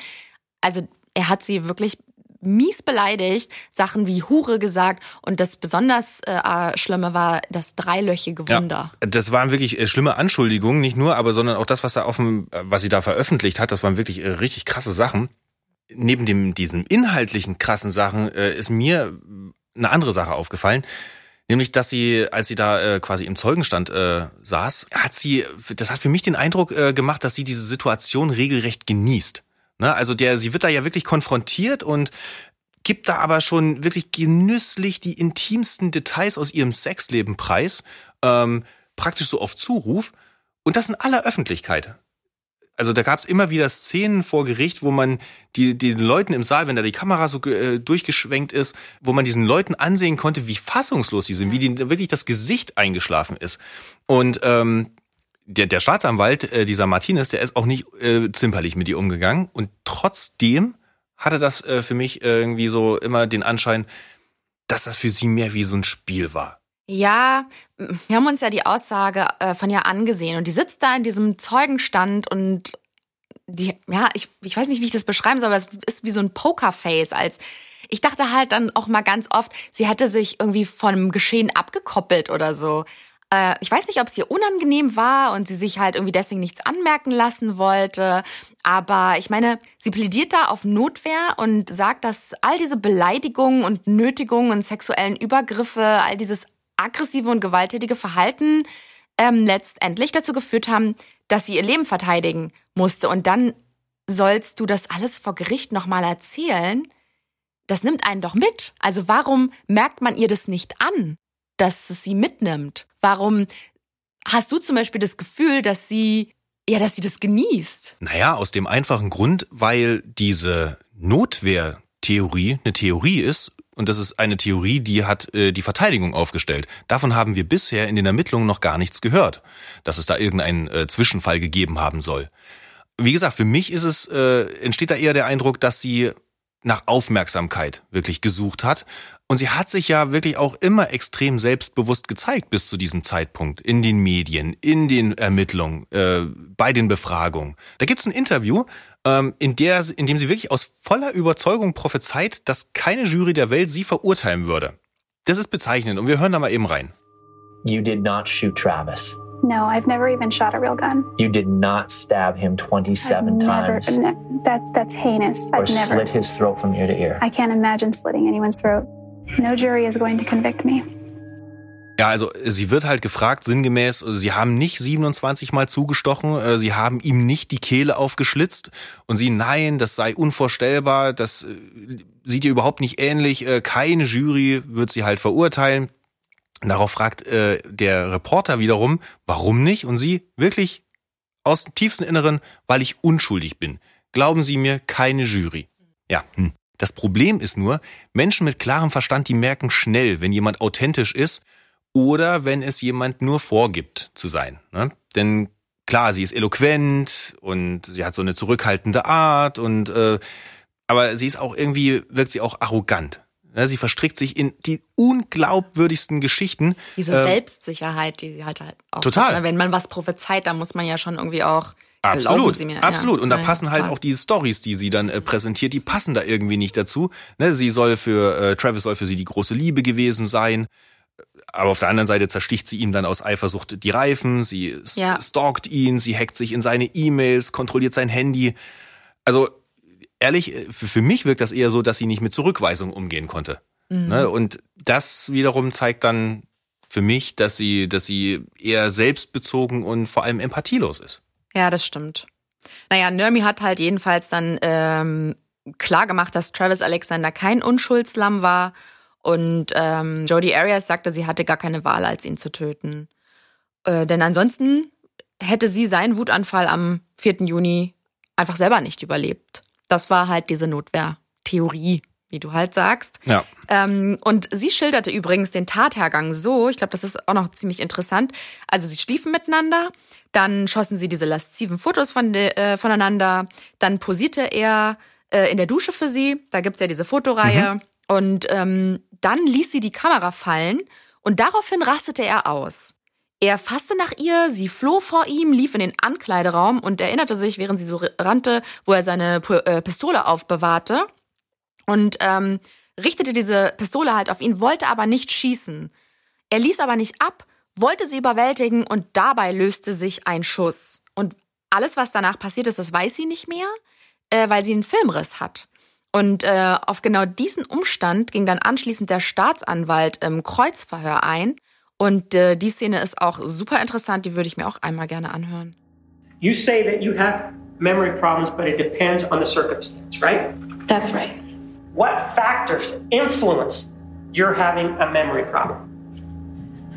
Also er hat sie wirklich mies beleidigt, Sachen wie Hure gesagt und das besonders äh, Schlimme war das dreilöchige Wunder. Ja, das waren wirklich äh, schlimme Anschuldigungen, nicht nur, aber sondern auch das, was da offen, äh, was sie da veröffentlicht hat, das waren wirklich äh, richtig krasse Sachen. Neben dem diesen inhaltlichen krassen Sachen äh, ist mir eine andere Sache aufgefallen. Nämlich, dass sie, als sie da äh, quasi im Zeugenstand äh, saß, hat sie, das hat für mich den Eindruck äh, gemacht, dass sie diese Situation regelrecht genießt. Ne? Also der, sie wird da ja wirklich konfrontiert und gibt da aber schon wirklich genüsslich die intimsten Details aus ihrem Sexleben preis, ähm, praktisch so auf Zuruf und das in aller Öffentlichkeit. also da gab es immer wieder Szenen vor Gericht, wo man die, den Leuten im Saal, wenn da die Kamera so äh, durchgeschwenkt ist, wo man diesen Leuten ansehen konnte, wie fassungslos sie sind, wie denen wirklich das Gesicht eingeschlafen ist. Und ähm, der, der Staatsanwalt, äh, dieser Martinez, der ist auch nicht äh, zimperlich mit ihr umgegangen. Und trotzdem hatte das äh, für mich irgendwie so immer den Anschein, dass das für sie mehr wie so ein Spiel war. Ja, wir haben uns ja die Aussage äh, von ihr angesehen und die sitzt da in diesem Zeugenstand und die, ja, ich, ich weiß nicht, wie ich das beschreiben soll, aber es ist wie so ein Pokerface, als ich dachte halt dann auch mal ganz oft, sie hätte sich irgendwie von dem Geschehen abgekoppelt oder so. Äh, ich weiß nicht, ob es ihr unangenehm war und sie sich halt irgendwie deswegen nichts anmerken lassen wollte. Aber ich meine, sie plädiert da auf Notwehr und sagt, dass all diese Beleidigungen und Nötigungen und sexuellen Übergriffe, all dieses aggressive und gewalttätige Verhalten ähm, letztendlich dazu geführt haben, dass sie ihr Leben verteidigen musste. Und dann sollst du das alles vor Gericht nochmal erzählen? Das nimmt einen doch mit. Also warum merkt man ihr das nicht an, dass es sie mitnimmt? Warum hast du zum Beispiel das Gefühl, dass sie, ja, dass sie das genießt? Naja, aus dem einfachen Grund, weil diese Notwehrtheorie eine Theorie ist und das ist eine Theorie, die hat äh, die Verteidigung aufgestellt. Davon haben wir bisher in den Ermittlungen noch gar nichts gehört, dass es da irgendeinen äh, Zwischenfall gegeben haben soll. Wie gesagt, für mich ist es, äh, entsteht da eher der Eindruck, dass sie nach Aufmerksamkeit wirklich gesucht hat. Und sie hat sich ja wirklich auch immer extrem selbstbewusst gezeigt bis zu diesem Zeitpunkt in den Medien, in den Ermittlungen, äh, bei den Befragungen. Da gibt's ein Interview, ähm, in, der, in dem sie wirklich aus voller Überzeugung prophezeit, dass keine Jury der Welt sie verurteilen würde. Das ist bezeichnend und wir hören da mal eben rein. You did not shoot Travis. No, I've never even shot a real gun. You did not stab him 27 I've never, times. ne- that's that's heinous. or I've never. slit his throat from ear to ear. I can't imagine slitting anyone's throat. No jury is going to convict me. Ja, also sie wird halt gefragt, sinngemäß, sie haben nicht 27 Mal zugestochen, äh, sie haben ihm nicht die Kehle aufgeschlitzt und sie, nein, das sei unvorstellbar, das äh, sieht ihr überhaupt nicht ähnlich, äh, keine Jury wird sie halt verurteilen. Darauf fragt äh, der Reporter wiederum, warum nicht? Und sie wirklich aus dem tiefsten Inneren, weil ich unschuldig bin. Glauben Sie mir, keine Jury. Ja, hm. das Problem ist nur, Menschen mit klarem Verstand, die merken schnell, wenn jemand authentisch ist oder wenn es jemand nur vorgibt zu sein. Ne? Denn klar, sie ist eloquent und sie hat so eine zurückhaltende Art und äh, aber sie ist auch irgendwie wirkt sie auch arrogant. Ne? Sie verstrickt sich in die unglaubwürdigsten Geschichten. Diese Ähm, Selbstsicherheit, die sie halt halt auch Total. hat. Wenn man was prophezeit, dann muss man ja schon irgendwie auch Absolut, sie mir. absolut. Ja, Und da nein, passen halt klar. auch die Stories, die sie dann äh, präsentiert, die passen da irgendwie nicht dazu. Ne, sie soll für äh, Travis soll für sie die große Liebe gewesen sein. Aber auf der anderen Seite zersticht sie ihm dann aus Eifersucht die Reifen, sie Ja. stalkt ihn, sie hackt sich in seine E-Mails, kontrolliert sein Handy. Also ehrlich, äh, für, für mich wirkt das eher so, dass sie nicht mit Zurückweisung umgehen konnte. Mhm. Ne? Und das wiederum zeigt dann für mich, dass sie, dass sie eher selbstbezogen und vor allem empathielos ist. Ja, das stimmt. Naja, Nermi hat halt jedenfalls dann ähm, klar gemacht, dass Travis Alexander kein Unschuldslamm war. Und ähm, Jodie Arias sagte, sie hatte gar keine Wahl, als ihn zu töten. Äh, denn ansonsten hätte sie seinen Wutanfall am 4. Juni einfach selber nicht überlebt. Das war halt diese Notwehrtheorie, wie du halt sagst. Ja. Ähm, und sie schilderte übrigens den Tathergang so, ich glaube, das ist auch noch ziemlich interessant. Also sie schliefen miteinander, dann schossen sie diese lasziven Fotos von de, äh, voneinander, dann posierte er äh, in der Dusche für sie, da gibt's ja diese Fotoreihe, und ähm, dann ließ sie die Kamera fallen und daraufhin rastete er aus. Er fasste nach ihr, sie floh vor ihm, lief in den Ankleideraum und erinnerte sich, während sie so rannte, wo er seine äh, Pistole aufbewahrte und ähm, richtete diese Pistole halt auf ihn, wollte aber nicht schießen. Er ließ aber nicht ab, wollte sie überwältigen und dabei löste sich ein Schuss. Und alles, was danach passiert ist, das weiß sie nicht mehr, äh, weil sie einen Filmriss hat. Und äh, auf genau diesen Umstand ging dann anschließend der Staatsanwalt im Kreuzverhör ein. Und äh, die Szene ist auch super interessant, die würde ich mir auch einmal gerne anhören. You say that you have memory problems, but it depends on the circumstance, right? That's right. What factors influence your having a memory problem?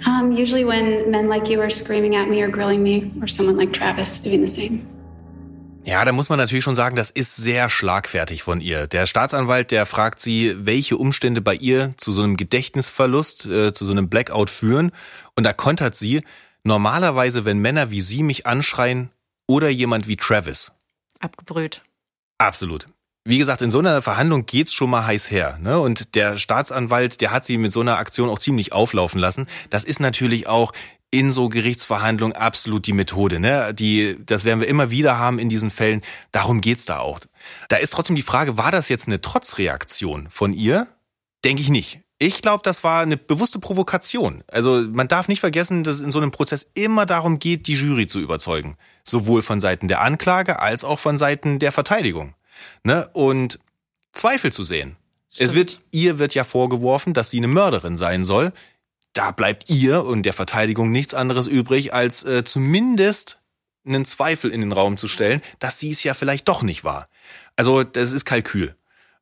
Um, usually when men like you are screaming at me or grilling me, or someone like Travis doing the same. Ja, da muss man natürlich schon sagen, das ist sehr schlagfertig von ihr. Der Staatsanwalt, der fragt sie, welche Umstände bei ihr zu so einem Gedächtnisverlust, äh, zu so einem Blackout führen. Und da kontert sie, normalerweise, wenn Männer wie sie mich anschreien oder jemand wie Travis. Abgebrüht. Absolut. Wie gesagt, in so einer Verhandlung geht's schon mal heiß her. Ne? Und der Staatsanwalt, der hat sie mit so einer Aktion auch ziemlich auflaufen lassen. Das ist natürlich auch in so Gerichtsverhandlungen absolut die Methode. Ne? Die, das werden wir immer wieder haben in diesen Fällen. Darum geht's da auch. Da ist trotzdem die Frage, war das jetzt eine Trotzreaktion von ihr? Denke ich nicht. Ich glaube, das war eine bewusste Provokation. Also man darf nicht vergessen, dass es in so einem Prozess immer darum geht, die Jury zu überzeugen. Sowohl von Seiten der Anklage als auch von Seiten der Verteidigung. Ne? Und Zweifel zu sehen. Stimmt. Es wird, ihr wird ja vorgeworfen, dass sie eine Mörderin sein soll da bleibt ihr und der Verteidigung nichts anderes übrig, als äh, zumindest einen Zweifel in den Raum zu stellen, dass sie es ja vielleicht doch nicht war. Also das ist Kalkül.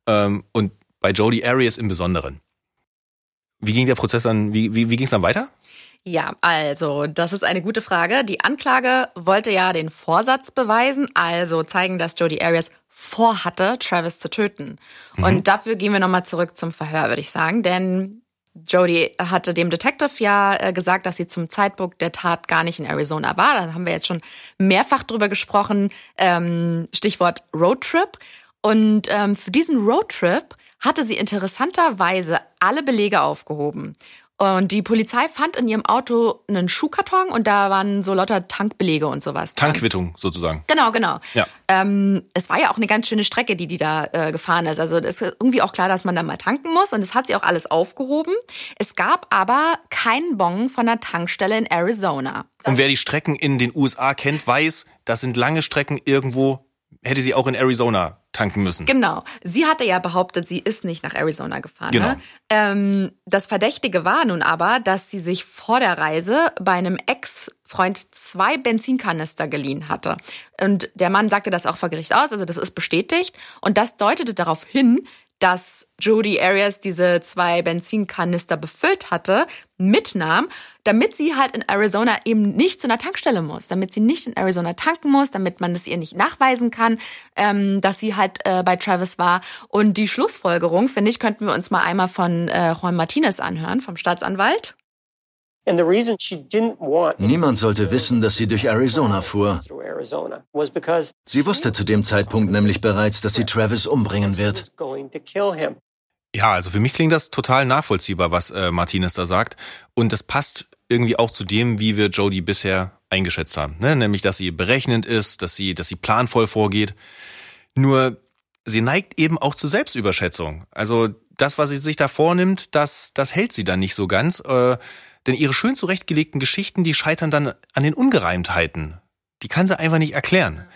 Ähm, und bei Jodie Arias im Besonderen. Wie ging der Prozess dann, wie, wie, wie ging es dann weiter? Ja, also, das ist eine gute Frage. Die Anklage wollte ja den Vorsatz beweisen, also zeigen, dass Jodie Arias vorhatte, Travis zu töten. Mhm. Und dafür gehen wir nochmal zurück zum Verhör, würde ich sagen. Denn Jodie hatte dem Detective ja äh, gesagt, dass sie zum Zeitpunkt der Tat gar nicht in Arizona war. Da haben wir jetzt schon mehrfach drüber gesprochen. Ähm, Stichwort Roadtrip. Und ähm, für diesen Roadtrip hatte sie interessanterweise alle Belege aufgehoben. Und die Polizei fand in ihrem Auto einen Schuhkarton und da waren so lauter Tankbelege und sowas. Tankquittung sozusagen. Genau, genau. Ja. Ähm, es war ja auch eine ganz schöne Strecke, die die da äh, gefahren ist. Also es ist irgendwie auch klar, dass man da mal tanken muss und das hat sie auch alles aufgehoben. Es gab aber keinen Bon von einer Tankstelle in Arizona. Und wer die Strecken in den USA kennt, weiß, das sind lange Strecken irgendwo hätte sie auch in Arizona tanken müssen. Genau. Sie hatte ja behauptet, sie ist nicht nach Arizona gefahren. Genau. Ne? Ähm, das Verdächtige war nun aber, dass sie sich vor der Reise bei einem Ex-Freund zwei Benzinkanister geliehen hatte. Und der Mann sagte das auch vor Gericht aus, also das ist bestätigt. Und das deutete darauf hin, dass Jodie Arias diese zwei Benzinkanister befüllt hatte, mitnahm, damit sie halt in Arizona eben nicht zu einer Tankstelle muss, damit sie nicht in Arizona tanken muss, damit man das ihr nicht nachweisen kann, ähm, dass sie halt äh, bei Travis war. Und die Schlussfolgerung, finde ich, könnten wir uns mal einmal von äh, Juan Martinez anhören, vom Staatsanwalt. Niemand sollte wissen, dass sie durch Arizona fuhr. Sie wusste zu dem Zeitpunkt nämlich bereits, dass sie Travis umbringen wird. Ja, also für mich klingt das total nachvollziehbar, was äh, Martinez da sagt. Und das passt irgendwie auch zu dem, wie wir Jodie bisher eingeschätzt haben. Ne? Nämlich, dass sie berechnend ist, dass sie, dass sie planvoll vorgeht. Nur sie neigt eben auch zur Selbstüberschätzung. Also das, was sie sich da vornimmt, das, das hält sie dann nicht so ganz. Äh, denn ihre schön zurechtgelegten Geschichten, die scheitern dann an den Ungereimtheiten. Die kann sie einfach nicht erklären.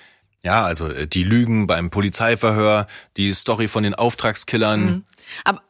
Ja, also äh, die Lügen beim Polizeiverhör, die Story von den Auftragskillern. Mhm.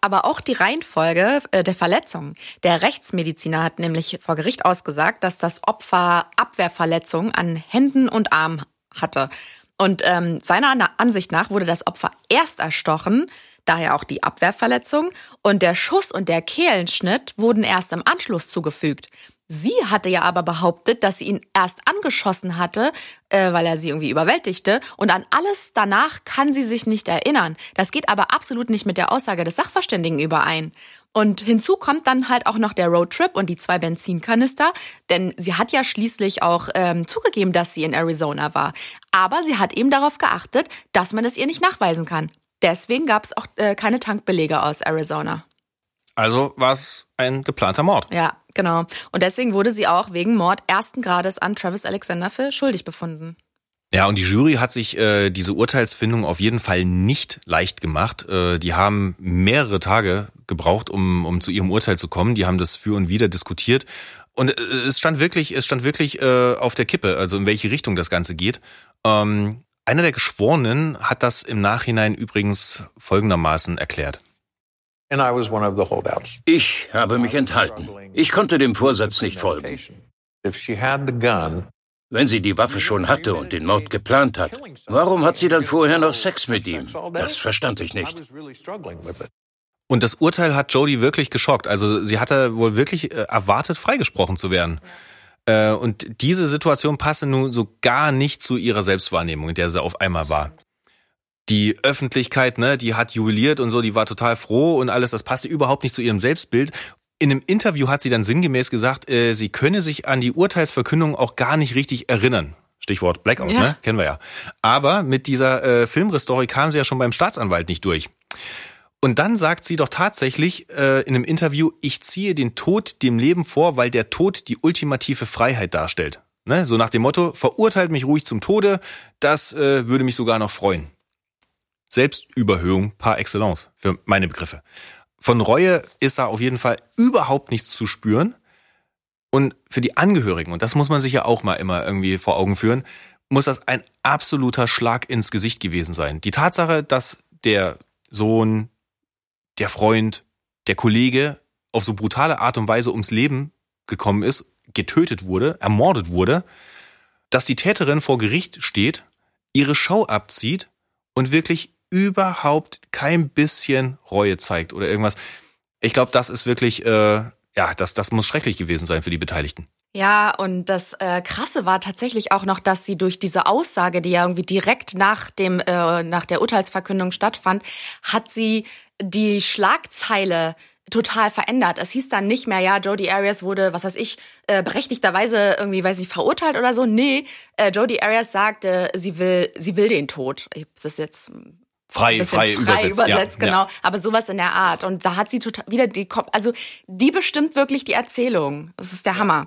Aber auch die Reihenfolge äh, der Verletzungen. Der Rechtsmediziner hat nämlich vor Gericht ausgesagt, dass das Opfer Abwehrverletzungen an Händen und Armen hatte. Und ähm, seiner Ansicht nach wurde das Opfer erst erstochen, daher auch die Abwehrverletzung, und der Schuss und der Kehlenschnitt wurden erst im Anschluss zugefügt. Sie hatte ja aber behauptet, dass sie ihn erst angeschossen hatte, äh, weil er sie irgendwie überwältigte. Und an alles danach kann sie sich nicht erinnern. Das geht aber absolut nicht mit der Aussage des Sachverständigen überein. Und hinzu kommt dann halt auch noch der Roadtrip und die zwei Benzinkanister, denn sie hat ja schließlich auch ähm, zugegeben, dass sie in Arizona war. Aber sie hat eben darauf geachtet, dass man es ihr nicht nachweisen kann. Deswegen gab es auch äh, keine Tankbelege aus Arizona. Also war es ein geplanter Mord. Ja, genau. Und deswegen wurde sie auch wegen Mord ersten Grades an Travis Alexander für schuldig befunden. Ja, und die Jury hat sich äh, diese Urteilsfindung auf jeden Fall nicht leicht gemacht. Äh, die haben mehrere Tage gebraucht, um, um zu ihrem Urteil zu kommen. Die haben das für und wieder diskutiert. Und äh, es stand wirklich, es stand wirklich äh, auf der Kippe, also in welche Richtung das Ganze geht. Ähm, einer der Geschworenen hat das im Nachhinein übrigens folgendermaßen erklärt. Ich habe mich enthalten. Ich konnte dem Vorsatz nicht folgen. Wenn sie die Waffe schon hatte und den Mord geplant hat, warum hat sie dann vorher noch Sex mit ihm? Das verstand ich nicht. Und das Urteil hat Jodie wirklich geschockt. Also sie hatte wohl wirklich äh, erwartet, freigesprochen zu werden. Äh, und diese Situation passe nun so gar nicht zu ihrer Selbstwahrnehmung, in der sie auf einmal war. Die Öffentlichkeit, ne, die hat jubiliert und so, die war total froh und alles, das passte überhaupt nicht zu ihrem Selbstbild. In einem Interview hat sie dann sinngemäß gesagt, äh, sie könne sich an die Urteilsverkündung auch gar nicht richtig erinnern. Stichwort Blackout, ja. ne? Kennen wir ja. Aber mit dieser äh, Filmrestory kam sie ja schon beim Staatsanwalt nicht durch. Und dann sagt sie doch tatsächlich äh, in einem Interview, ich ziehe den Tod dem Leben vor, weil der Tod die ultimative Freiheit darstellt. Ne? So nach dem Motto, verurteilt mich ruhig zum Tode, das äh, würde mich sogar noch freuen. Selbstüberhöhung par excellence für meine Begriffe. Von Reue ist da auf jeden Fall überhaupt nichts zu spüren. Und für die Angehörigen, und das muss man sich ja auch mal immer irgendwie vor Augen führen, muss das ein absoluter Schlag ins Gesicht gewesen sein. Die Tatsache, dass der Sohn, der Freund, der Kollege auf so brutale Art und Weise ums Leben gekommen ist, getötet wurde, ermordet wurde, dass die Täterin vor Gericht steht, ihre Show abzieht und wirklich überhaupt kein bisschen Reue zeigt oder irgendwas. Ich glaube, das ist wirklich äh, ja, das, das muss schrecklich gewesen sein für die Beteiligten. Ja, und das äh, Krasse war tatsächlich auch noch, dass sie durch diese Aussage, die ja irgendwie direkt nach dem äh, nach der Urteilsverkündung stattfand, hat sie die Schlagzeile total verändert. Es hieß dann nicht mehr, ja, Jodie Arias wurde, was weiß ich, äh, berechtigterweise irgendwie, weiß ich, verurteilt oder so. Nee, äh, Jodie Arias sagte, sie will, sie will den Tod. Das ist jetzt frei, frei, frei übersetzt, übersetzt ja, genau. Ja. Aber sowas in der Art. Und da hat sie total wieder die, also die bestimmt wirklich die Erzählung. Das ist der Hammer.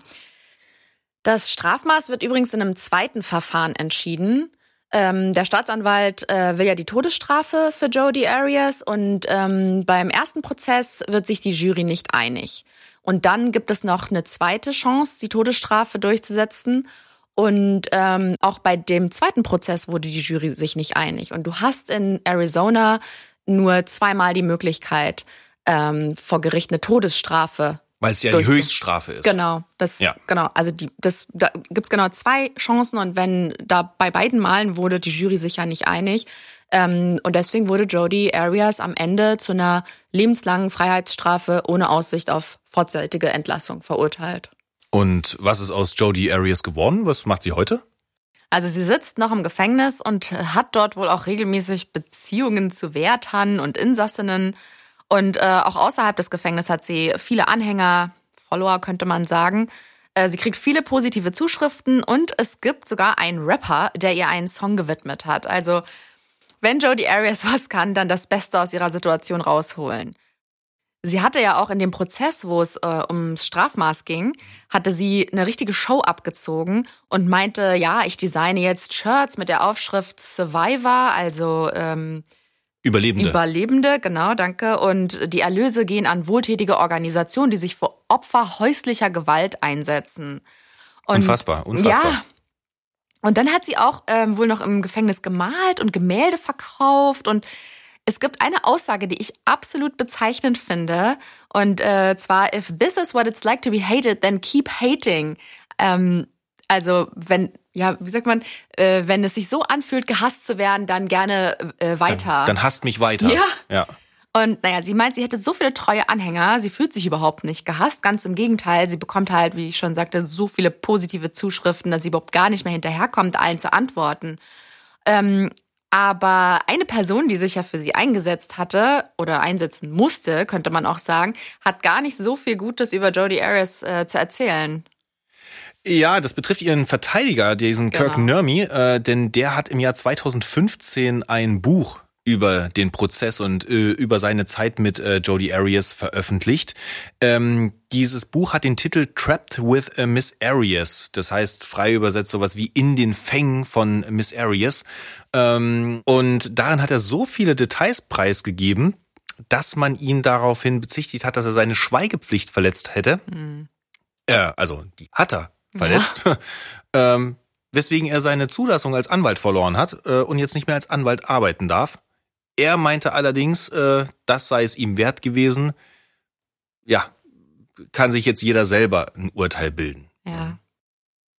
Das Strafmaß wird übrigens in einem zweiten Verfahren entschieden. Ähm, der Staatsanwalt äh, will ja die Todesstrafe für Jodie Arias und ähm, beim ersten Prozess wird sich die Jury nicht einig. Und dann gibt es noch eine zweite Chance, die Todesstrafe durchzusetzen. Und ähm, auch bei dem zweiten Prozess wurde die Jury sich nicht einig. Und du hast in Arizona nur zweimal die Möglichkeit, ähm, vor Gericht eine Todesstrafe weil es ja die Höchststrafe ist. Genau, das ja. genau. Also die, das, da gibt's genau zwei Chancen und wenn da bei beiden Malen wurde die Jury sich ja nicht einig ähm, und deswegen wurde Jody Arias am Ende zu einer lebenslangen Freiheitsstrafe ohne Aussicht auf vorzeitige Entlassung verurteilt. Und was ist aus Jodie Arias geworden? Was macht sie heute? Also sie sitzt noch im Gefängnis und hat dort wohl auch regelmäßig Beziehungen zu Wärtern und Insassinnen. Und äh, auch außerhalb des Gefängnisses hat sie viele Anhänger, Follower könnte man sagen. Äh, sie kriegt viele positive Zuschriften und es gibt sogar einen Rapper, der ihr einen Song gewidmet hat. Also wenn Jodie Arias was kann, dann das Beste aus ihrer Situation rausholen. Sie hatte ja auch in dem Prozess, wo es äh, ums Strafmaß ging, hatte sie eine richtige Show abgezogen und meinte, ja, ich designe jetzt Shirts mit der Aufschrift Survivor, also ähm, Überlebende. Überlebende, genau, danke. Und die Erlöse gehen an wohltätige Organisationen, die sich für Opfer häuslicher Gewalt einsetzen. Und, unfassbar, unfassbar. Ja. Und dann hat sie auch ähm, wohl noch im Gefängnis gemalt und Gemälde verkauft und es gibt eine Aussage, die ich absolut bezeichnend finde. Und äh, zwar, if this is what it's like to be hated, then keep hating. Ähm, also wenn, ja, wie sagt man, äh, wenn es sich so anfühlt, gehasst zu werden, dann gerne äh, weiter. Dann, dann hasst mich weiter. Ja. ja. Und naja, sie meint, sie hätte so viele treue Anhänger, sie fühlt sich überhaupt nicht gehasst. Ganz im Gegenteil, sie bekommt halt, wie ich schon sagte, so viele positive Zuschriften, dass sie überhaupt gar nicht mehr hinterherkommt, allen zu antworten. Ähm, aber eine Person, die sich ja für sie eingesetzt hatte oder einsetzen musste, könnte man auch sagen, hat gar nicht so viel Gutes über Jodie Arias äh, zu erzählen. Ja, das betrifft ihren Verteidiger, diesen genau. Kirk Nurmi, äh, denn der hat im Jahr 2015 ein Buch über den Prozess und äh, über seine Zeit mit äh, Jodie Arias veröffentlicht. Ähm, dieses Buch hat den Titel Trapped with a Miss Arias. Das heißt frei übersetzt sowas wie in den Fängen von Miss Arias. Ähm, und darin hat er so viele Details preisgegeben, dass man ihn daraufhin bezichtigt hat, dass er seine Schweigepflicht verletzt hätte. Mhm. Äh, also die hat er verletzt. Ja. ähm, weswegen er seine Zulassung als Anwalt verloren hat äh, und jetzt nicht mehr als Anwalt arbeiten darf. Er meinte allerdings, äh, das sei es ihm wert gewesen. Ja, kann sich jetzt jeder selber ein Urteil bilden. Ja.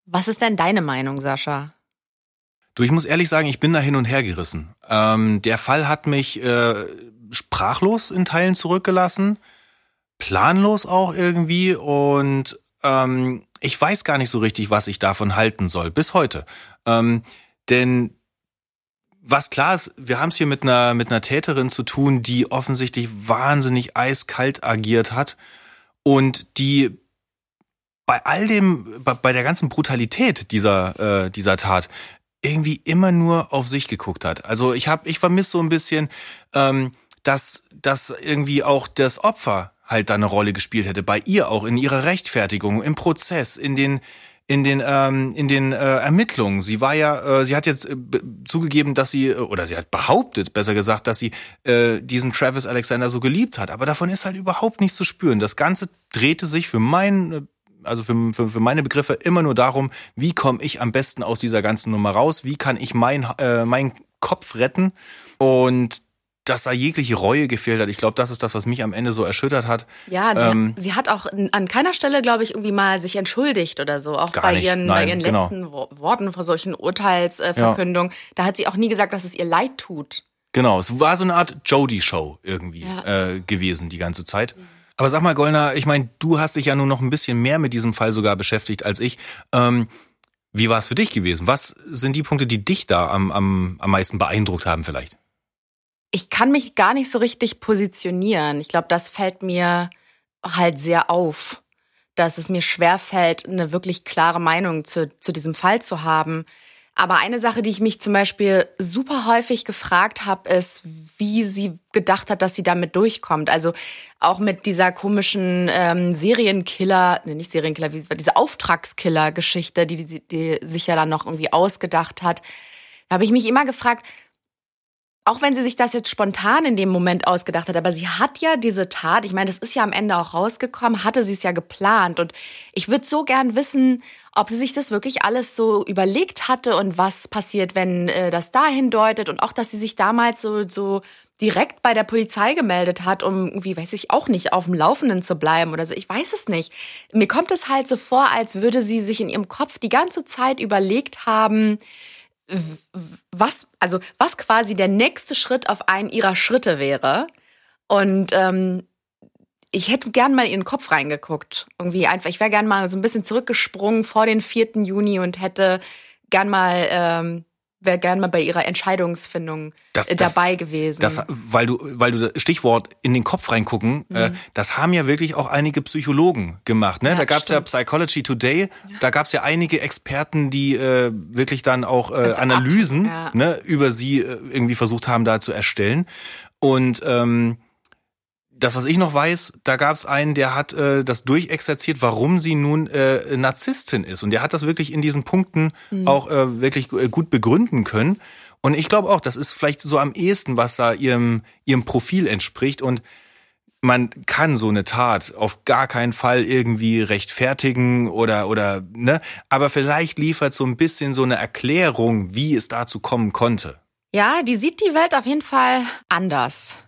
Was ist denn deine Meinung, Sascha? Du, ich muss ehrlich sagen, ich bin da hin und her gerissen. Ähm, der Fall hat mich äh, sprachlos in Teilen zurückgelassen, planlos auch irgendwie und ähm, ich weiß gar nicht so richtig, was ich davon halten soll, bis heute. Ähm, denn was klar ist, wir haben es hier mit einer, mit einer Täterin zu tun, die offensichtlich wahnsinnig eiskalt agiert hat und die bei all dem, bei, bei der ganzen Brutalität dieser, äh, dieser Tat irgendwie immer nur auf sich geguckt hat. Also ich habe, ich vermisse so ein bisschen, ähm, dass, dass irgendwie auch das Opfer halt da eine Rolle gespielt hätte, bei ihr auch in ihrer Rechtfertigung, im Prozess, in den in den ähm, in den äh, Ermittlungen. Sie war ja, äh, sie hat jetzt äh, zugegeben, dass sie äh, oder sie hat behauptet, besser gesagt, dass sie äh, diesen Travis Alexander so geliebt hat. Aber davon ist halt überhaupt nichts zu spüren. Das Ganze drehte sich für mein also für, für, für meine Begriffe immer nur darum, wie komme ich am besten aus dieser ganzen Nummer raus, wie kann ich mein, äh, meinen Kopf retten und dass da jegliche Reue gefehlt hat. Ich glaube, das ist das, was mich am Ende so erschüttert hat. Ja, der, ähm, sie hat auch an keiner Stelle, glaube ich, irgendwie mal sich entschuldigt oder so. Auch bei ihren, Nein, bei ihren genau. letzten Worten vor solchen Urteilsverkündungen. Äh, ja. Da hat sie auch nie gesagt, dass es ihr leid tut. Genau, es war so eine Art Jodie-Show irgendwie ja. äh, gewesen die ganze Zeit. Mhm. Aber sag mal, Goldner, ich meine, du hast dich ja nur noch ein bisschen mehr mit diesem Fall sogar beschäftigt als ich. Ähm, wie war es für dich gewesen? Was sind die Punkte, die dich da am, am, am meisten beeindruckt haben vielleicht? Ich kann mich gar nicht so richtig positionieren. Ich glaube, das fällt mir halt sehr auf, dass es mir schwer fällt, eine wirklich klare Meinung zu, zu diesem Fall zu haben. Aber eine Sache, die ich mich zum Beispiel super häufig gefragt habe, ist, wie sie gedacht hat, dass sie damit durchkommt. Also auch mit dieser komischen ähm, Serienkiller, ne, nicht Serienkiller, diese Auftragskiller-Geschichte, die, die, die sich ja dann noch irgendwie ausgedacht hat. Da habe ich mich immer gefragt, auch wenn sie sich das jetzt spontan in dem Moment ausgedacht hat, aber sie hat ja diese Tat, ich meine, das ist ja am Ende auch rausgekommen, hatte sie es ja geplant. Und ich würde so gern wissen, ob sie sich das wirklich alles so überlegt hatte und was passiert, wenn äh, das dahin deutet. Und auch, dass sie sich damals so, so direkt bei der Polizei gemeldet hat, um irgendwie, weiß ich auch nicht, auf dem Laufenden zu bleiben oder so. Ich weiß es nicht. Mir kommt es halt so vor, als würde sie sich in ihrem Kopf die ganze Zeit überlegt haben, was, also was quasi der nächste Schritt auf einen ihrer Schritte wäre. Und ähm, ich hätte gern mal in ihren Kopf reingeguckt. Irgendwie einfach, ich wäre gern mal so ein bisschen zurückgesprungen vor den 4. Juni und hätte gern mal ähm, wäre gern mal bei ihrer Entscheidungsfindung das, äh, dabei das, gewesen. Das, weil du, weil du das Stichwort in den Kopf reingucken, äh, mhm. äh, das haben ja wirklich auch einige Psychologen gemacht. Ne? Ja, da gab es ja Psychology Today, ja. da gab es ja einige Experten, die äh, wirklich dann auch äh, Analysen ja. ne, über sie äh, irgendwie versucht haben, da zu erstellen. Und ähm, das, was ich noch weiß, da gab es einen, der hat äh, das durchexerziert, warum sie nun äh, Narzisstin ist. Und der hat das wirklich in diesen Punkten mhm. auch äh, wirklich gut begründen können. Und ich glaube auch, das ist vielleicht so am ehesten, was da ihrem, ihrem Profil entspricht. Und man kann so eine Tat auf gar keinen Fall irgendwie rechtfertigen oder oder ne, aber vielleicht liefert so ein bisschen so eine Erklärung, wie es dazu kommen konnte. Ja, die sieht die Welt auf jeden Fall anders.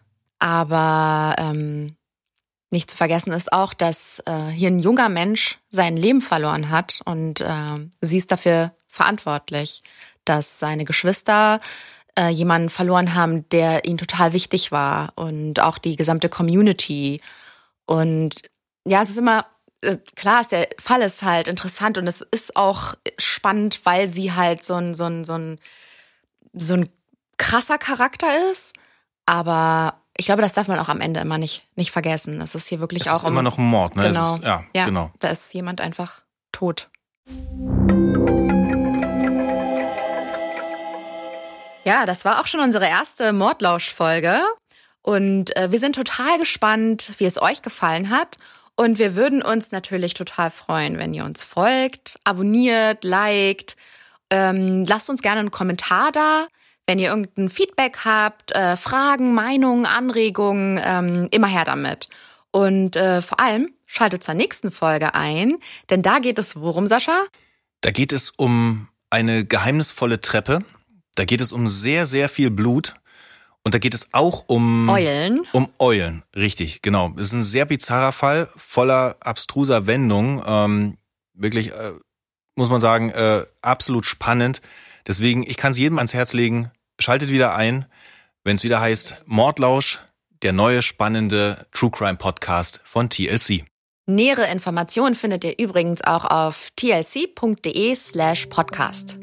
Aber ähm, nicht zu vergessen ist auch, dass äh, hier ein junger Mensch sein Leben verloren hat und äh, sie ist dafür verantwortlich, dass seine Geschwister äh, jemanden verloren haben, der ihnen total wichtig war und auch die gesamte Community. Und ja, es ist immer äh, klar, ist der Fall ist halt interessant und es ist auch spannend, weil sie halt so ein so ein so ein so ein krasser Charakter ist, aber ich glaube, das darf man auch am Ende immer nicht, nicht vergessen. Das ist hier wirklich es auch. Es ist immer noch ein Mord, ne? Genau. Ist, ja, ja, genau. Da ist jemand einfach tot. Ja, das war auch schon unsere erste Mordlausch-Folge. Und äh, wir sind total gespannt, wie es euch gefallen hat. Und wir würden uns natürlich total freuen, wenn ihr uns folgt, abonniert, liked. Ähm, lasst uns gerne einen Kommentar da. Wenn ihr irgendein Feedback habt, äh, Fragen, Meinungen, Anregungen, ähm, immer her damit. Und äh, vor allem schaltet zur nächsten Folge ein, denn da geht es worum, Sascha? Da geht es um eine geheimnisvolle Treppe. Da geht es um sehr, sehr viel Blut. Und da geht es auch um Eulen. Um Eulen, richtig, genau. Es ist ein sehr bizarrer Fall, voller abstruser Wendungen. Ähm, wirklich, äh, muss man sagen, äh, absolut spannend. Deswegen, ich kann es jedem ans Herz legen, schaltet wieder ein, wenn es wieder heißt Mordlausch, der neue spannende True Crime Podcast von TLC. Nähere Informationen findet ihr übrigens auch auf tlc.de slash podcast.